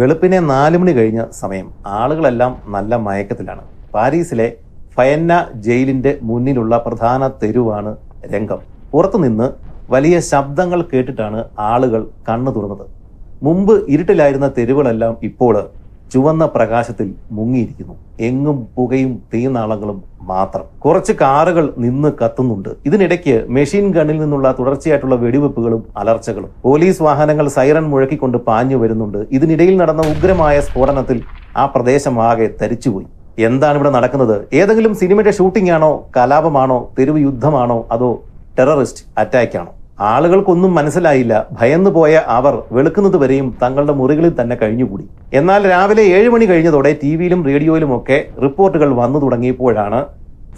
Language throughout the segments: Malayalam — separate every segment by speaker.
Speaker 1: വെളുപ്പിനെ നാല് മണി കഴിഞ്ഞ സമയം ആളുകളെല്ലാം നല്ല മയക്കത്തിലാണ്. പാരീസിലെ ഫയന്ന ജയിലിന്റെ മുന്നിലുള്ള പ്രധാന തെരുവാണ് രംഗം. പുറത്തുനിന്ന് വലിയ ശബ്ദങ്ങൾ കേട്ടിട്ടാണ് ആളുകൾ കണ്ണു തുറന്നത്. മുമ്പ് ഇരുട്ടിലായിരുന്ന തെരുവുകളെല്ലാം ഇപ്പോൾ ചുവന്ന പ്രകാശത്തിൽ മുങ്ങിയിരിക്കുന്നു. എങ്ങും പുകയും തീനാളങ്ങളും മാത്രം. കുറച്ച് കാറുകൾ നിന്ന് കത്തുന്നുണ്ട്. ഇതിനിടയ്ക്ക് മെഷീൻ ഗണ്ണിൽ നിന്നുള്ള തുടർച്ചയായിട്ടുള്ള വെടിവെപ്പുകളും അലർച്ചകളും. പോലീസ് വാഹനങ്ങൾ സൈറൺ മുഴക്കിക്കൊണ്ട് പാഞ്ഞു വരുന്നുണ്ട്. ഇതിനിടയിൽ നടന്ന ഉഗ്രമായ സ്ഫോടനത്തിൽ ആ പ്രദേശം ആകെ തരിച്ചുപോയി. എന്താണ് ഇവിടെ നടക്കുന്നത്? ഏതെങ്കിലും സിനിമയുടെ ഷൂട്ടിംഗ് ആണോ കലാപമാണോ തെരുവ് യുദ്ധമാണോ അതോ ടെററിസ്റ്റ് അറ്റാക്ക് ആണോ ആളുകൾക്കൊന്നും മനസ്സിലായില്ല. ഭയന്നു പോയ അവർ വെളുക്കുന്നത് വരെയും തങ്ങളുടെ മുറികളിൽ തന്നെ കഴിഞ്ഞുകൂടി. എന്നാൽ രാവിലെ ഏഴ് മണി കഴിഞ്ഞതോടെ ടി വിയിലും റേഡിയോയിലുമൊക്കെ റിപ്പോർട്ടുകൾ വന്നു തുടങ്ങിയപ്പോഴാണ്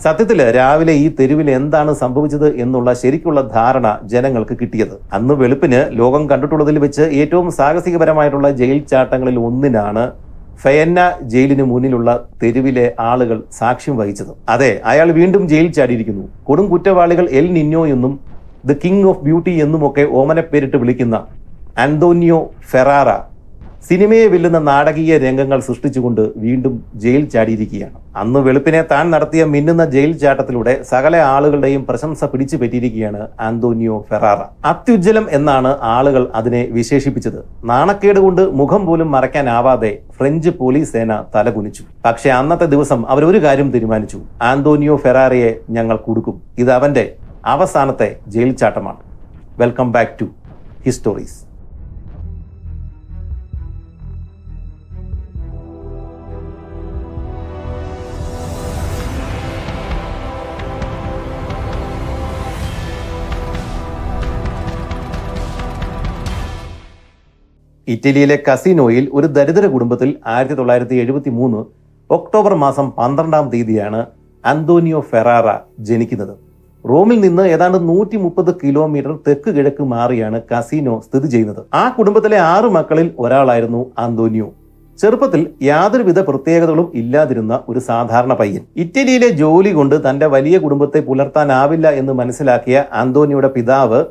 Speaker 1: സത്യത്തിൽ രാവിലെ ഈ തെരുവിൽ എന്താണ് സംഭവിച്ചത് എന്നുള്ള ശരിക്കുള്ള ധാരണ ജനങ്ങൾക്ക് കിട്ടിയത്. അന്ന് വെളുപ്പിന് ലോകം കണ്ടിട്ടുള്ളതിൽ വെച്ച് ഏറ്റവും സാഹസികപരമായിട്ടുള്ള ജയിൽ ചാട്ടങ്ങളിൽ ഒന്നിനാണ് ഫയന്ന ജയിലിന് മുന്നിലുള്ള തെരുവിലെ ആളുകൾ സാക്ഷ്യം വഹിച്ചത്. അതെ അയാൾ വീണ്ടും ജയിൽ ചാടിയിരിക്കുന്നു. കൊടും കുറ്റവാളികൾ എൽ നിന്നോ എന്നും ദ കിങ് ഓഫ് ബ്യൂട്ടി എന്നുമൊക്കെ ഓമനപ്പേരിട്ട് വിളിക്കുന്ന അന്തോനിയോ ഫെറാറ സിനിമയെ വെല്ലുന്ന നാടകീയ രംഗങ്ങൾ സൃഷ്ടിച്ചുകൊണ്ട് വീണ്ടും ജയിൽ ചാടിയിരിക്കുകയാണ്. അന്ന് വെളുപ്പിനെ താൻ നടത്തിയ മിന്നുന്ന ജയിൽ ചാട്ടത്തിലൂടെ സകല ആളുകളുടെയും പ്രശംസ പിടിച്ചു പറ്റിയിരിക്കുകയാണ് ആന്തോനിയോ ഫെറാറ. അത്യുജ്ജലം എന്നാണ് ആളുകൾ അതിനെ വിശേഷിപ്പിച്ചത്. നാണക്കേട് കൊണ്ട് മുഖം പോലും മറയ്ക്കാനാവാതെ ഫ്രഞ്ച് പോലീസ് സേന തലകുനിച്ചു. പക്ഷേ അന്നത്തെ ദിവസം അവരൊരു കാര്യം തീരുമാനിച്ചു. ആന്തോനിയോ ഫെറാറയെ ഞങ്ങൾ കൊടുക്കും. ഇത് അവന്റെ അവസാനത്തെ ജയിൽ ചാട്ടമാണ് വെൽക്കം ബാക്ക് ടു ഹിസ്റ്റോറീസ് ഇറ്റലിയിലെ കസിനോയിൽ ഒരു ദരിദ്ര കുടുംബത്തിൽ ആയിരത്തി തൊള്ളായിരത്തി എഴുപത്തി മൂന്ന് ഒക്ടോബർ മാസം പന്ത്രണ്ടാം തീയതിയാണ് അന്തോണിയോ ഫെറാറ ജനിക്കുന്നത്. റോമിൽ നിന്ന് ഏതാണ്ട് നൂറ്റി മുപ്പത് കിലോമീറ്റർ തെക്ക് കിഴക്ക് മാറിയാണ് കസീനോ സ്ഥിതി ചെയ്യുന്നത്. ആ കുടുംബത്തിലെ ആറു മക്കളിൽ ഒരാളായിരുന്നു അന്തോനിയോ. ചെറുപ്പത്തിൽ യാതൊരുവിധ പ്രത്യേകതകളും ഇല്ലാതിരുന്ന ഒരു സാധാരണ പയ്യൻ. ഇറ്റലിയിലെ ജോലി കൊണ്ട് തന്റെ വലിയ കുടുംബത്തെ പുലർത്താനാവില്ല എന്ന് മനസ്സിലാക്കിയ ആന്തോനിയുടെ പിതാവ്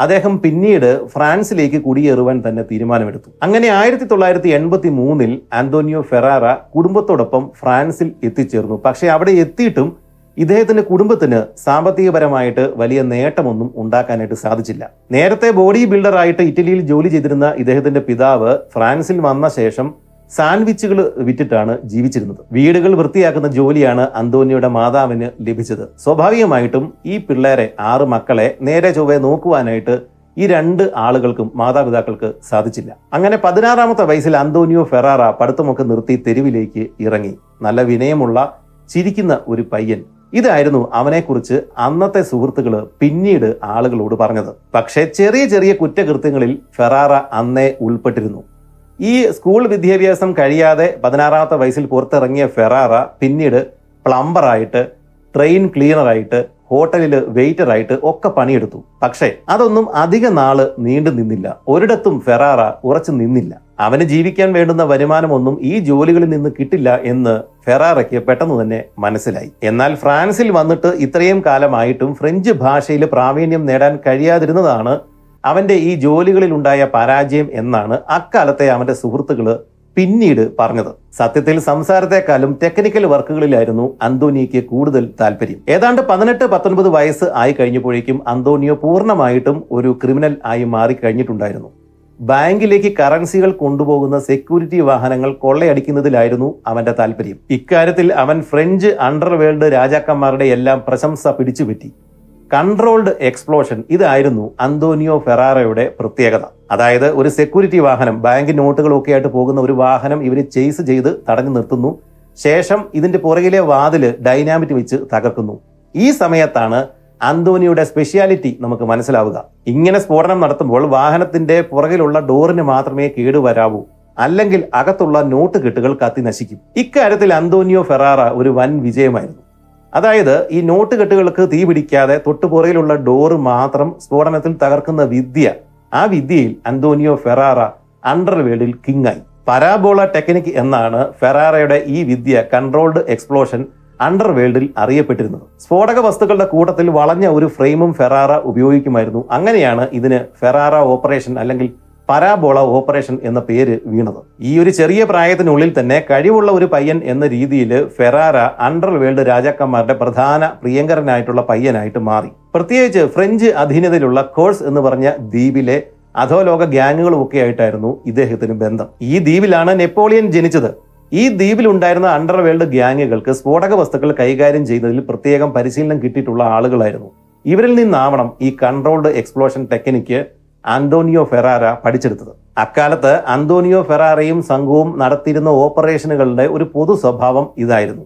Speaker 1: അദ്ദേഹം പിന്നീട് ഫ്രാൻസിലേക്ക് കുടിയേറുവാൻ തന്നെ തീരുമാനമെടുത്തു. അങ്ങനെ ആയിരത്തി തൊള്ളായിരത്തി എൺപത്തി മൂന്നിൽ ആന്റോണിയോ ഫെറാറ കുടുംബത്തോടൊപ്പം ഫ്രാൻസിൽ എത്തിച്ചേർന്നു. പക്ഷെ അവിടെ എത്തിയിട്ടും ഇദ്ദേഹത്തിന്റെ കുടുംബത്തിന് സാമ്പത്തികപരമായിട്ട് വലിയ നേട്ടമൊന്നും ഉണ്ടാക്കാനായിട്ട് സാധിച്ചില്ല. നേരത്തെ ബോഡി ബിൽഡറായിട്ട് ഇറ്റലിയിൽ ജോലി ചെയ്തിരുന്ന ഇദ്ദേഹത്തിന്റെ പിതാവ് ഫ്രാൻസിൽ വന്ന ശേഷം സാൻഡ്വിച്ചുകൾ വിറ്റിട്ടാണ് ജീവിച്ചിരുന്നത്. വീടുകൾ വൃത്തിയാക്കുന്ന ജോലിയാണ് അന്തോണിയുടെ മാതാവിന് ലഭിച്ചത്. സ്വാഭാവികമായിട്ടും ഈ പിള്ളേരെ ആറ് മക്കളെ നേരെ ചൊവ്വെ നോക്കുവാനായിട്ട് ഈ രണ്ട് ആളുകൾക്കും മാതാപിതാക്കൾക്ക് സാധിച്ചില്ല. അങ്ങനെ പതിനാറാമത്തെ വയസ്സിൽ അന്തോണിയോ ഫെറാറ പഠിത്തമൊക്കെ നിർത്തി തെരുവിലേക്ക് ഇറങ്ങി. നല്ല വിനയമുള്ള ചിരിക്കുന്ന ഒരു പയ്യൻ ഇതായിരുന്നു അവനെക്കുറിച്ച് അന്നത്തെ സുഹൃത്തുക്കൾ പിന്നീട് ആളുകളോട് പറഞ്ഞത്. പക്ഷേ ചെറിയ ചെറിയ കുറ്റകൃത്യങ്ങളിൽ ഫെറാറ അന്നേ ഉൾപ്പെട്ടിരുന്നു. ഈ സ്കൂൾ വിദ്യാഭ്യാസം കഴിയാതെ പതിനാറാമത്തെ വയസ്സിൽ പുറത്തിറങ്ങിയ ഫെറാറ പിന്നീട് പ്ലംബറായിട്ട് ട്രെയിൻ ക്ലീനറായിട്ട് ഹോട്ടലിൽ വെയിറ്ററായിട്ട് ഒക്കെ പണിയെടുത്തു. പക്ഷേ അതൊന്നും അധിക നാൾ നീണ്ടു നിന്നില്ല ഒരിടത്തും ഫെറാറ ഉറച്ചു നിന്നില്ല. അവന് ജീവിക്കാൻ വേണ്ടുന്ന വരുമാനമൊന്നും ഈ ജോലികളിൽ നിന്ന് കിട്ടില്ല എന്ന് ഫെറാറയ്ക്ക് പെട്ടെന്ന് തന്നെ മനസ്സിലായി. എന്നാൽ ഫ്രാൻസിൽ വന്നിട്ട് ഇത്രയും കാലമായിട്ടും ഫ്രഞ്ച് ഭാഷയിൽ പ്രാവീണ്യം നേടാൻ കഴിയാതിരുന്നതാണ് അവന്റെ ഈ ജോലികളിൽ ഉണ്ടായ പരാജയം എന്നാണ് അക്കാലത്തെ അവന്റെ സുഹൃത്തുക്കൾ പിന്നീട് പറഞ്ഞത്. സത്യത്തിൽ സംസാരത്തെക്കാളും ടെക്നിക്കൽ വർക്കുകളിലായിരുന്നു അന്തോണിയയ്ക്ക് കൂടുതൽ താല്പര്യം. ഏതാണ്ട് പതിനെട്ട് പത്തൊൻപത് വയസ്സ് ആയി കഴിഞ്ഞപ്പോഴേക്കും അന്തോണിയോ പൂർണമായിട്ടും ഒരു ക്രിമിനൽ ആയി മാറിക്കഴിഞ്ഞിട്ടുണ്ടായിരുന്നു. ബാങ്കിലേക്ക് കറൻസികൾ കൊണ്ടുപോകുന്ന സെക്യൂരിറ്റി വാഹനങ്ങൾ കൊള്ളയടിക്കുന്നതിലായിരുന്നു അവന്റെ താല്പര്യം. ഇക്കാര്യത്തിൽ അവൻ ഫ്രഞ്ച് അണ്ടർവേൾഡ് രാജാക്കന്മാരുടെ എല്ലാം പ്രശംസ പിടിച്ചുപറ്റി. കൺട്രോൾഡ് എക്സ്പ്ലോഷൻ ഇതായിരുന്നു അന്തോണിയോ ഫെറാറയുടെ പ്രത്യേകത. അതായത് ഒരു സെക്യൂരിറ്റി വാഹനം ബാങ്ക് നോട്ടുകളൊക്കെ ആയിട്ട് പോകുന്ന ഒരു വാഹനം ഇവർ ചെയ്സ് ചെയ്ത് തടഞ്ഞു നിർത്തുന്നു. ശേഷം ഇതിന്റെ പുറകിലെ വാതിൽ ഡൈനാമിറ്റ് വെച്ച് തകർക്കുന്നു. ഈ സമയത്താണ് അന്തോനിയുടെ സ്പെഷ്യാലിറ്റി നമുക്ക് മനസ്സിലാവുക. ഇങ്ങനെ സ്ഫോടനം നടത്തുമ്പോൾ വാഹനത്തിന്റെ പുറകിലുള്ള ഡോറിന് മാത്രമേ കേടുവരാവൂ അല്ലെങ്കിൽ അകത്തുള്ള നോട്ട് കെട്ടുകൾ കത്തി നശിക്കും. ഇക്കാര്യത്തിൽ അന്തോണിയോ ഫെറാറ ഒരു വൻ വിജയമായിരുന്നു. അതായത് ഈ നോട്ട് കെട്ടുകൾക്ക് തീ പിടിക്കാതെ തൊട്ടുപുറയിലുള്ള ഡോറ് മാത്രം സ്ഫോടനത്തിൽ തകർക്കുന്ന വിദ്യ ആ വിദ്യയിൽ അന്തോണിയോ ഫെറാറ അണ്ടർവേൾഡിൽ കിങ്ങായി. പരാബോള ടെക്നിക് എന്നാണ് ഫെറാറയുടെ ഈ വിദ്യ കൺട്രോൾഡ് എക്സ്പ്ലോഷൻ അണ്ടർവേൾഡിൽ അറിയപ്പെട്ടിരുന്നത്. സ്ഫോടക വസ്തുക്കളുടെ കൂട്ടത്തിൽ വളഞ്ഞ ഒരു ഫ്രെയിമും ഫെറാറ ഉപയോഗിക്കുമായിരുന്നു. അങ്ങനെയാണ് ഇതിന് ഫെറാറ ഓപ്പറേഷൻ അല്ലെങ്കിൽ പരാബോള ഓപ്പറേഷൻ എന്ന പേര് വീണത്. ഈ ഒരു ചെറിയ പ്രായത്തിനുള്ളിൽ തന്നെ കഴിവുള്ള ഒരു പയ്യൻ എന്ന രീതിയിൽ ഫെറാറ അണ്ടർ വേൾഡ് രാജാക്കന്മാരുടെ പ്രധാന പ്രിയങ്കരനായിട്ടുള്ള പയ്യനായിട്ട് മാറി. പ്രത്യേകിച്ച് ഫ്രഞ്ച് അധീനതയിലുള്ള കോഴ്സ് എന്ന് പറഞ്ഞ ദ്വീപിലെ അധോലോക ഗ്യാങ്ങുകളും ഒക്കെ ആയിട്ടായിരുന്നു ഇദ്ദേഹത്തിന് ബന്ധം. ഈ ദ്വീപിലാണ് നെപ്പോളിയൻ ജനിച്ചത്. ഈ ദ്വീപിലുണ്ടായിരുന്ന അണ്ടർവേൾഡ് ഗ്യാങ്ങുകൾക്ക് സ്ഫോടക വസ്തുക്കൾ കൈകാര്യം ചെയ്യുന്നതിൽ പ്രത്യേകം പരിശീലനം കിട്ടിയിട്ടുള്ള ആളുകളായിരുന്നു. ഇവരിൽ നിന്നാവണം ഈ controlled explosion technique Antonio Ferrara പഠിച്ചെടുത്തത്. അക്കാലത്ത് അന്തോണിയോ ഫെറാറയും സംഘവും നടത്തിയിരുന്ന ഓപ്പറേഷനുകളുടെ ഒരു പൊതു സ്വഭാവം ഇതായിരുന്നു.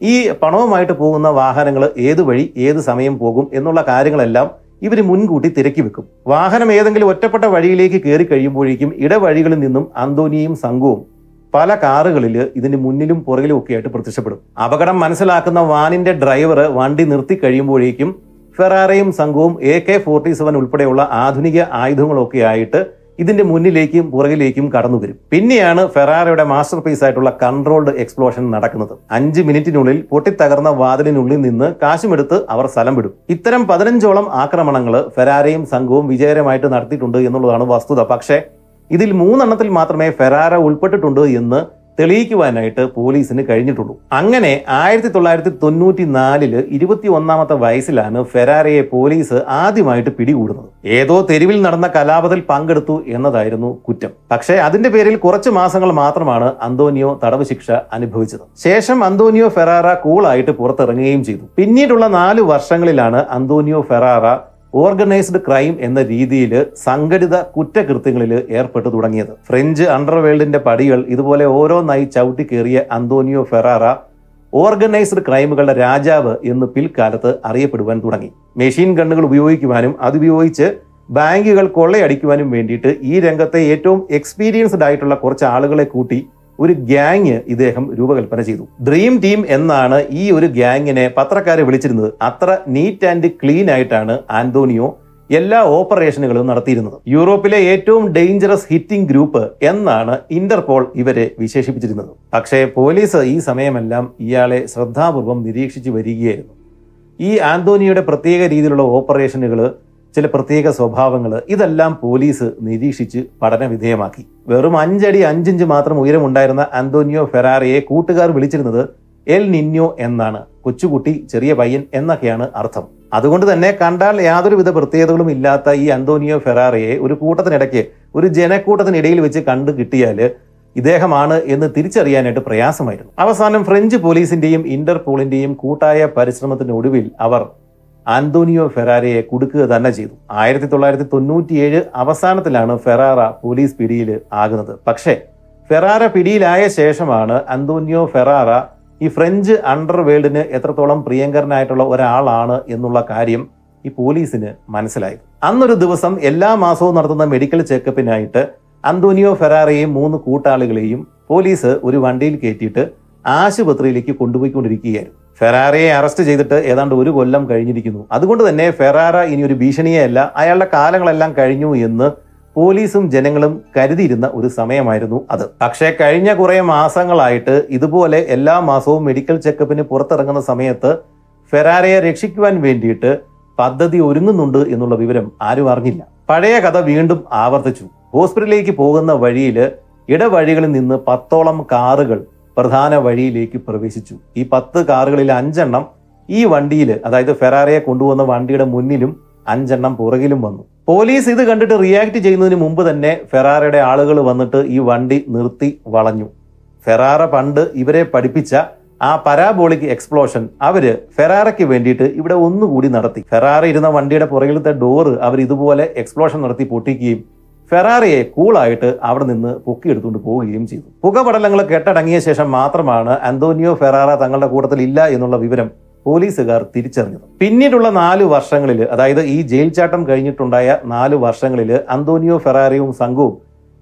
Speaker 1: ഈ പണവുമായിട്ട് പോകുന്ന വാഹനങ്ങൾ ഏതു വഴി ഏത് സമയം പോകും എന്നുള്ള കാര്യങ്ങളെല്ലാം ഇവർ മുൻകൂട്ടി തിരക്കി വെക്കും. വാഹനം ഏതെങ്കിലും ഒറ്റപ്പെട്ട വഴിയിലേക്ക് കയറി കഴിയുമ്പോഴേക്കും ഇടവഴികളിൽ നിന്നും അന്തോണിയും സംഘവും പല കാറുകളിൽ ഇതിന് മുന്നിലും പുറകിലും ഒക്കെ ആയിട്ട് പ്രത്യക്ഷപ്പെടും. അപകടം മനസ്സിലാക്കുന്ന വാനിന്റെ ഡ്രൈവർ വണ്ടി നിർത്തി കഴിയുമ്പോഴേക്കും ഫെറാറയും സംഘവും എ കെ ഫോർട്ടി സെവൻ ഉൾപ്പെടെയുള്ള ആധുനിക ആയുധങ്ങളൊക്കെ ആയിട്ട് ഇതിന്റെ മുന്നിലേക്കും പുറകിലേക്കും കടന്നു വരും. പിന്നെയാണ് ഫെറാറയുടെ മാസ്റ്റർ പീസ് ആയിട്ടുള്ള കൺട്രോൾഡ് എക്സ്പ്ലോഷൻ നടക്കുന്നത്. അഞ്ച് മിനിറ്റിനുള്ളിൽ പൊട്ടിത്തകർന്ന വാതിലിനുള്ളിൽ നിന്ന് കാശുമെടുത്ത് അവർ സ്ഥലം വിടും. ഇത്തരം പതിനഞ്ചോളം ആക്രമണങ്ങൾ ഫെറാറയും സംഘവും വിജയകരമായിട്ട് നടത്തിയിട്ടുണ്ട് എന്നുള്ളതാണ് വസ്തുത. പക്ഷേ ഇതിൽ മൂന്നെണ്ണത്തിൽ മാത്രമേ ഫെറാറ ഉൾപ്പെട്ടിട്ടുണ്ട് എന്ന് തെളിയിക്കുവാനായിട്ട് പോലീസിന് കഴിഞ്ഞിട്ടുള്ളൂ. അങ്ങനെ ആയിരത്തി തൊള്ളായിരത്തി തൊണ്ണൂറ്റി നാലിൽ ഇരുപത്തി ഒന്നാമത്തെ വയസ്സിലാണ് ഫെറാറയെ പോലീസ് ആദ്യമായിട്ട് പിടികൂടുന്നത്. ഏതോ തെരുവിൽ നടന്ന കലാപത്തിൽ പങ്കെടുത്തു എന്നതായിരുന്നു കുറ്റം. പക്ഷേ അതിന്റെ പേരിൽ കുറച്ച് മാസങ്ങൾ മാത്രമാണ് അന്തോണിയോ തടവ് ശിക്ഷ അനുഭവിച്ചത്. ശേഷം അന്തോണിയോ ഫെറാറ കൂളായിട്ട് പുറത്തിറങ്ങുകയും ചെയ്തു. പിന്നീടുള്ള നാല് വർഷങ്ങളിലാണ് അന്തോണിയോ ഫെറാറ ഓർഗനൈസ്ഡ് ക്രൈം എന്ന രീതിയിൽ സംഘടിത കുറ്റകൃത്യങ്ങളിൽ ഏർപ്പെട്ടു തുടങ്ങിയത്. ഫ്രഞ്ച് അണ്ടർവേൾഡിന്റെ പടികൾ ഇതുപോലെ ഓരോന്നായി ചവിട്ടി കയറിയ അന്തോണിയോ ഫെറാറ ഓർഗനൈസ്ഡ് ക്രൈമുകളുടെ രാജാവ് എന്ന് പിൽക്കാലത്ത് അറിയപ്പെടുവാൻ തുടങ്ങി. മെഷീൻ ഗണ്ണുകൾ ഉപയോഗിക്കുവാനും അതുപയോഗിച്ച് ബാങ്കുകൾ കൊള്ളയടിക്കുവാനും വേണ്ടിയിട്ട് ഈ രംഗത്തെ ഏറ്റവും എക്സ്പീരിയൻസ്ഡ് ആയിട്ടുള്ള കുറച്ച് ആളുകളെ കൂട്ടി ഒരു ഗ്യാങ് ഇദ്ദേഹം രൂപകൽപ്പന ചെയ്തു. ഡ്രീം ടീം എന്നാണ് ഈ ഒരു ഗ്യാങ്ങിനെ പത്രക്കാരെ വിളിച്ചിരുന്നത്. അത്ര നീറ്റ് ആൻഡ് ക്ലീൻ ആയിട്ടാണ് ആന്റോണിയോ എല്ലാ ഓപ്പറേഷനുകളും നടത്തിയിരുന്നത്. യൂറോപ്പിലെ ഏറ്റവും ഡേഞ്ചറസ് ഹിറ്റിംഗ് ഗ്രൂപ്പ് എന്നാണ് ഇന്റർപോൾ ഇവരെ വിശേഷിപ്പിച്ചിരുന്നത്. പക്ഷേ പോലീസ് ഈ സമയമെല്ലാം ഇയാളെ ശ്രദ്ധാപൂർവം നിരീക്ഷിച്ചു വരികയായിരുന്നു. ഈ ആന്തോണിയുടെ പ്രത്യേക രീതിയിലുള്ള ഓപ്പറേഷനുകൾ ചില പ്രത്യേക സ്വഭാവങ്ങൾ ഇതെല്ലാം പോലീസ് നിരീക്ഷിച്ച് പഠന വിധേയമാക്കി വെറും അഞ്ചടി അഞ്ചിഞ്ച് മാത്രം ഉയരമുണ്ടായിരുന്ന അന്തോനിയോ ഫെറാറിയെ കൂട്ടുകാർ വിളിച്ചിരുന്നത് എൽ നിന്യോ എന്നാണ്. കൊച്ചുകുട്ടി ചെറിയ പയ്യൻ എന്നൊക്കെയാണ് അർത്ഥം. അതുകൊണ്ട് തന്നെ കണ്ടാൽ യാതൊരുവിധ പ്രത്യേകതകളും ഇല്ലാത്ത ഈ അന്തോനിയോ ഫെറാറിയെ ഒരു കൂട്ടത്തിനിടയ്ക്ക് ഒരു ജനക്കൂട്ടത്തിനിടയിൽ വെച്ച് കണ്ടു കിട്ടിയാൽ ഇദ്ദേഹമാണ് എന്ന് തിരിച്ചറിയാനായിട്ട് പ്രയാസമായിരുന്നു. അവസാനം ഫ്രഞ്ച് പോലീസിന്റെയും ഇന്റർപോളിന്റെയും കൂട്ടായ പരിശ്രമത്തിനൊടുവിൽ അവർ ആന്റോണിയോ ഫെറാരയെ കുടുക്കുക തന്നെ ചെയ്തു. ആയിരത്തി തൊള്ളായിരത്തി തൊണ്ണൂറ്റിയേഴ് അവസാനത്തിലാണ് ഫെറാറ പോലീസ് പിടിയിൽ ആകുന്നത്. പക്ഷേ ഫെറാറ പിടിയിലായ ശേഷമാണ് അന്തോണിയോ ഫെറാറ ഈ ഫ്രഞ്ച് അണ്ടർ വേൾഡിന് എത്രത്തോളം പ്രിയങ്കരനായിട്ടുള്ള ഒരാളാണ് എന്നുള്ള കാര്യം ഈ പോലീസിന് മനസ്സിലായി. അന്നൊരു ദിവസം എല്ലാ മാസവും നടത്തുന്ന മെഡിക്കൽ ചെക്കപ്പിനായിട്ട് അന്തോണിയോ ഫെറാറയെയും മൂന്ന് കൂട്ടാളികളെയും പോലീസ് ഒരു വണ്ടിയിൽ കയറ്റിയിട്ട് ആശുപത്രിയിലേക്ക് കൊണ്ടുപോയിക്കൊണ്ടിരിക്കുകയായിരുന്നു. ഫെറാറയെ അറസ്റ്റ് ചെയ്തിട്ട് ഏതാണ്ട് ഒരു കൊല്ലം കഴിഞ്ഞിരിക്കുന്നു. അതുകൊണ്ട് തന്നെ ഫെറാറ ഇനി ഒരു ഭീഷണിയല്ല. അയാളുടെ കാലങ്ങളെല്ലാം കഴിഞ്ഞു എന്ന് പോലീസും ജനങ്ങളും കരുതിയിരുന്ന ഒരു സമയമായിരുന്നു അത്. പക്ഷേ കഴിഞ്ഞ കുറേ മാസങ്ങളായിട്ട് ഇതുപോലെ എല്ലാ മാസവും മെഡിക്കൽ ചെക്കപ്പിന് പുറത്തിറങ്ങുന്ന സമയത്ത് ഫെറാറയെ രക്ഷിക്കുവാൻ വേണ്ടിയിട്ട് പദ്ധതി ഒരുങ്ങുന്നുണ്ട് എന്നുള്ള വിവരം ആരും അറിഞ്ഞില്ല. പഴയ കഥ വീണ്ടും ആവർത്തിച്ചു. ഹോസ്പിറ്റലിലേക്ക് പോകുന്ന വഴിയിൽ ഇടവഴികളിൽ നിന്ന് പത്തോളം കാറുകൾ പ്രധാന വഴിയിലേക്ക് പ്രവേശിച്ചു. ഈ പത്ത് കാറുകളിൽ അഞ്ചെണ്ണം ഈ വണ്ടിയിൽ അതായത് ഫെറാറയെ കൊണ്ടുവന്ന വണ്ടിയുടെ മുന്നിലും അഞ്ചെണ്ണം പുറകിലും വന്നു. പോലീസ് ഇത് കണ്ടിട്ട് റിയാക്ട് ചെയ്യുന്നതിന് മുമ്പ് തന്നെ ഫെറാറയുടെ ആളുകൾ വന്നിട്ട് ഈ വണ്ടി നിർത്തി വളഞ്ഞു. ഫെറാറ പണ്ട് ഇവരെ പഠിപ്പിച്ച ആ പരാബോളിക് എക്സ്പ്ലോഷൻ അവർ ഫെറാറയ്ക്ക് വേണ്ടിയിട്ട് ഇവിടെ ഒന്നുകൂടി നടത്തി. ഫെറാറ ഇരുന്ന വണ്ടിയുടെ പുറകിലത്തെ ഡോറ് അവർ ഇതുപോലെ എക്സ്പ്ലോഷൻ നടത്തി പൊട്ടിക്കുകയും ഫെറാറിയെ കൂളായിട്ട് അവിടെ നിന്ന് പൊക്കിയെടുത്തുകൊണ്ട് പോവുകയും ചെയ്തു. പുകപടലങ്ങൾ കെട്ടടങ്ങിയ ശേഷം മാത്രമാണ് അന്തോണിയോ ഫെറാറ തങ്ങളുടെ കൂട്ടത്തിൽ ഇല്ല എന്നുള്ള വിവരം പോലീസുകാർ തിരിച്ചറിഞ്ഞത്. പിന്നീടുള്ള നാല് വർഷങ്ങളിൽ അതായത് ഈ ജയിൽ ചാട്ടം കഴിഞ്ഞിട്ടുണ്ടായ നാല് വർഷങ്ങളിൽ അന്തോണിയോ ഫെറാറിയും സംഘവും